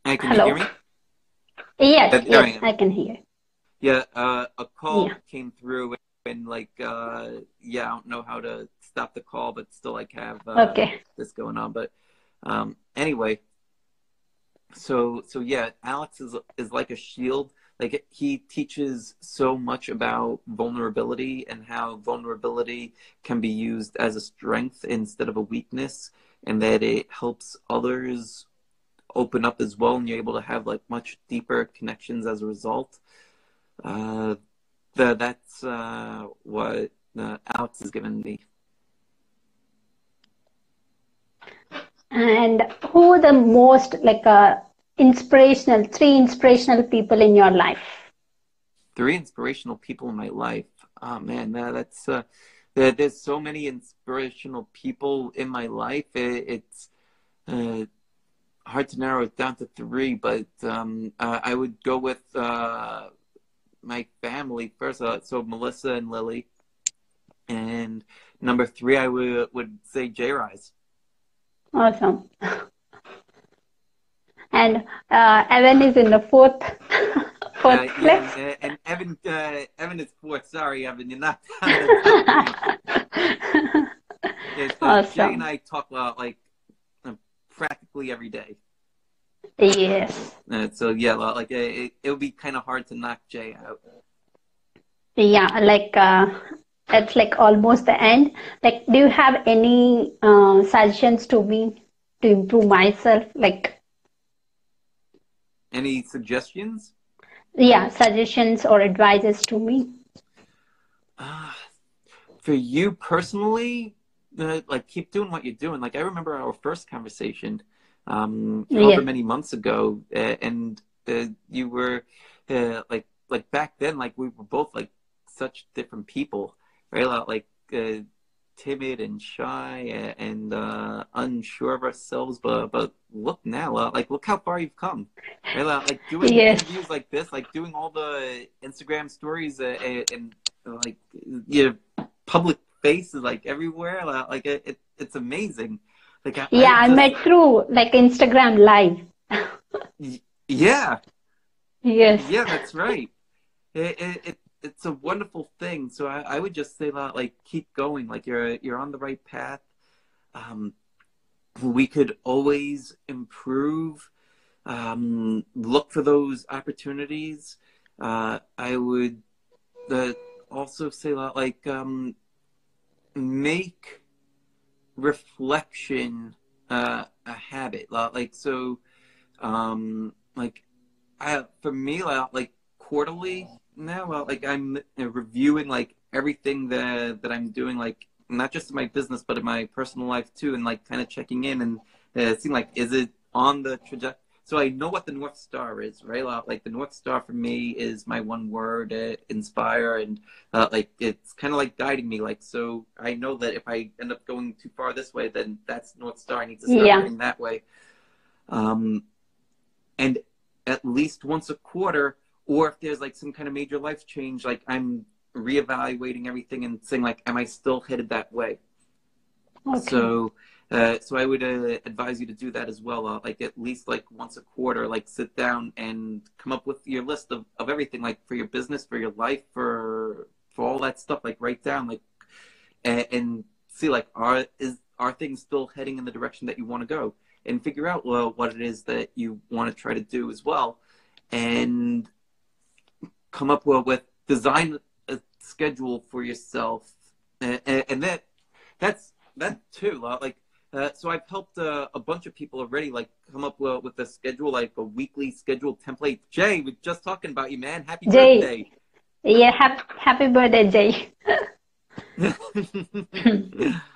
Hi, can Hello. you hear me? Yes, yes, I, I, can hear. Yeah, uh, a call yeah. came through and like, uh, yeah, I don't know how to stop the call, but still like have uh, okay. this going on. But um, anyway, so so yeah, Alex is is like a shield. Like he teaches so much about vulnerability and how vulnerability can be used as a strength instead of a weakness, and that it helps others open up as well, and you're able to have like much deeper connections as a result. Uh, the, that's uh, what uh, Alex has given me. And who are the most like uh, inspirational, three inspirational people in your life? Three inspirational people in my life. Oh man, that's uh, there, there's so many inspirational people in my life. It, it's uh, hard to narrow it down to three, but um, uh, I would go with uh, my family first. Uh, so Melissa and Lily, and number three, I would would say J Rise. Awesome. And uh, Evan is in the fourth. fourth uh, yeah, and, Evan, uh, Evan is fourth. Sorry, Evan, you're not. yes, awesome. Jay and I talk about like practically every day. Yes. Uh, so yeah, like it, it would be kind of hard to knock Jay out. Yeah, like uh, it's like almost the end. Like, do you have any uh, suggestions to me to improve myself? Like, Any suggestions? yeah, suggestions or advices to me? Uh, for you personally, uh, like keep doing what you're doing. Like I remember our first conversation, um, Yeah. however many months ago, uh, and uh, you were uh, like like back then, like we were both like such different people, right? Like uh, timid and shy uh, and uh, unsure of ourselves, but but look now, uh, like look how far you've come, right? Like doing Yes. interviews like this, like doing all the Instagram stories uh, and, and like your public face is like everywhere. Like like, it, it it's amazing. Like I, Yeah, I just- met through like Instagram Live. Yeah, Yes. yeah, that's right. It, it, it it's a wonderful thing. So I, I would just say that like keep going. Like you're you're on the right path. Um, we could always improve. Um, look for those opportunities. Uh, I would uh, also say that like um, make reflection uh, a habit. Like so, um, like I, for me, like, quarterly now, like I'm uh, reviewing like everything that that I'm doing, like not just in my business but in my personal life too, and like kind of checking in and uh, seeing like is it on the trajectory. So I know what the North Star is, right? Like the North Star for me is my one word, uh, inspire, and uh, like it's kind of like guiding me. Like so, I know that if I end up going too far this way, then that's North Star. I need to start Yeah. going that way. Um, and at least once a quarter, or if there's like some kind of major life change, like I'm reevaluating everything and saying like, am I still headed that way? Okay. So, uh, so I would uh, advise you to do that as well. Uh, like at least like once a quarter, like sit down and come up with your list of, of everything, like for your business, for your life, for for all that stuff. Like write down like and, and see like are is are things still heading in the direction that you want to go, and figure out well what it is that you want to try to do as well, and come up with, with design a schedule for yourself, and, and, and that that's that too. uh, Like uh, so, I've helped uh, a bunch of people already, like come up with, with a schedule, like a weekly schedule template. Jay, we're just talking about you, man. Happy Jay. birthday! Yeah, happy, happy birthday, Jay.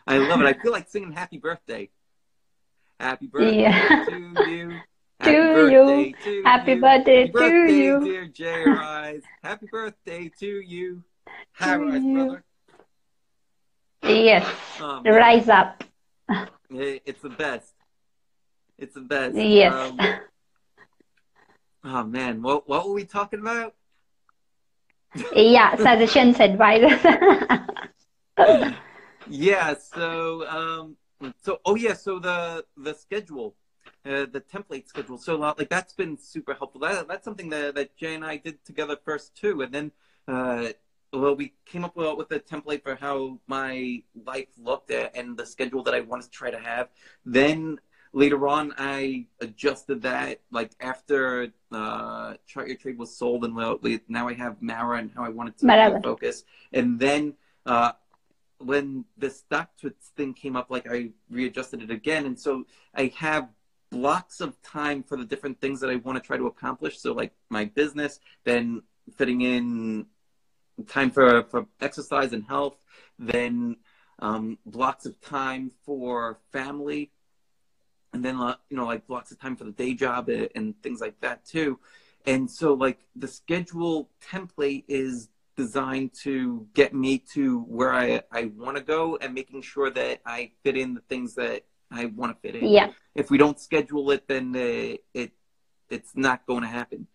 I love it. I feel like singing "Happy Birthday." Happy birthday Yeah. to you. To you. to Happy you. birthday Happy to birthday, you. dear Jay Rise. Happy birthday to you. Hi, To Rise, you. brother. Yes. Oh. Rise up. It- It's the best. It's the best. Yes. Um, oh man, what what were we talking about? Yeah, suggestions, advices. Yeah. So um. So oh yeah. So the the schedule, uh, the template schedule. So uh, like that's been super helpful. That that's something that that Jay and I did together first too, and then uh. Well, we came up with, a template for how my life looked at, and the schedule that I wanted to try to have. Then later on, I adjusted that. Like after uh, Chart Your Trade was sold, and well, we, now I have Mara and how I wanted to Barabar. focus. And then uh, when the StockTwits thing came up, like I readjusted it again, and so I have blocks of time for the different things that I want to try to accomplish. So like my business, then fitting in time for for exercise and health, then um, blocks of time for family, and then uh, you know like blocks of time for the day job and, and things like that too. And so like the schedule template is designed to get me to where I I want to go and making sure that I fit in the things that I want to fit in yeah. if we don't schedule it, then uh, it it's not going to happen.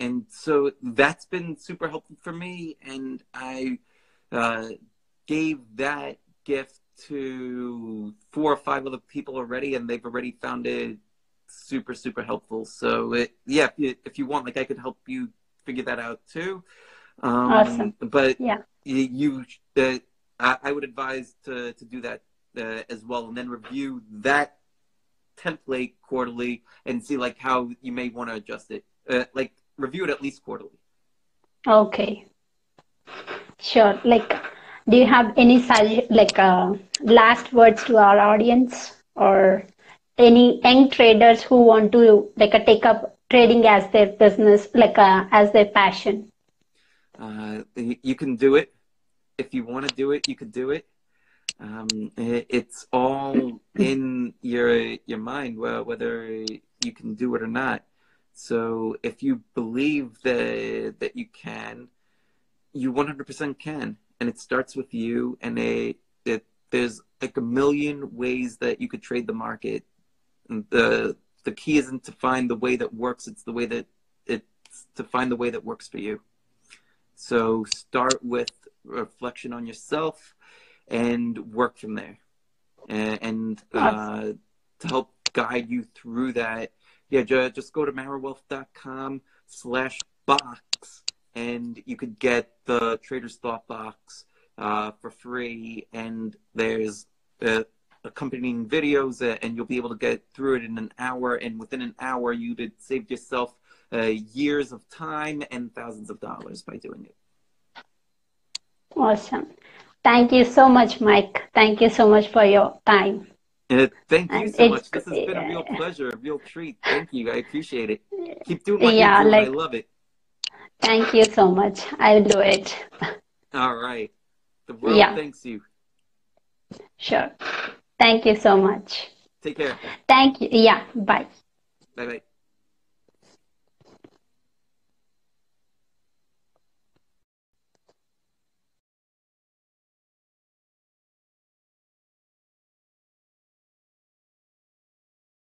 And so that's been super helpful for me, and I uh, gave that gift to four or five other people already, and they've already found it super super helpful. So it, yeah, if you, if you want, like I could help you figure that out too. Um, Awesome. But Yeah. you, uh, I, I would advise to to do that uh, as well, and then review that template quarterly and see like how you may want to adjust it. Uh, like review it at least quarterly. Okay. sure. Like, do you have any like uh, last words to our audience or any young traders who want to like uh, take up trading as their business, like uh, as their passion? Uh, you can do it if you want to do it. You could do it. Um, it's all in your your mind, whether you can do it or not. So if you believe that that you can, you 100% can, and it starts with you. And it, it there's like a million ways that you could trade the market. And the the key isn't to find the way that works; it's the way that it's to find the way that works for you. So start with reflection on yourself and work from there. And, and uh, to help guide you through that, yeah, ju- just go to marawealth.com slash box and you could get the Trader's Thought box uh, for free. And there's uh, accompanying videos uh, and you'll be able to get through it in an hour. And within an hour, you'd have saved yourself uh, years of time and thousands of dollars by doing it. Awesome. Thank you so much, Mike. Thank you so much for your time. Uh, thank you And so much. This has been a real pleasure, a real treat. Thank you. I appreciate it. Keep doing what Yeah, you're doing. like- I love it. Thank you so much. I'll do it. All right. The world Yeah. thanks you. Sure. Thank you so much. Take care. Thank you. Yeah. Bye. Bye bye.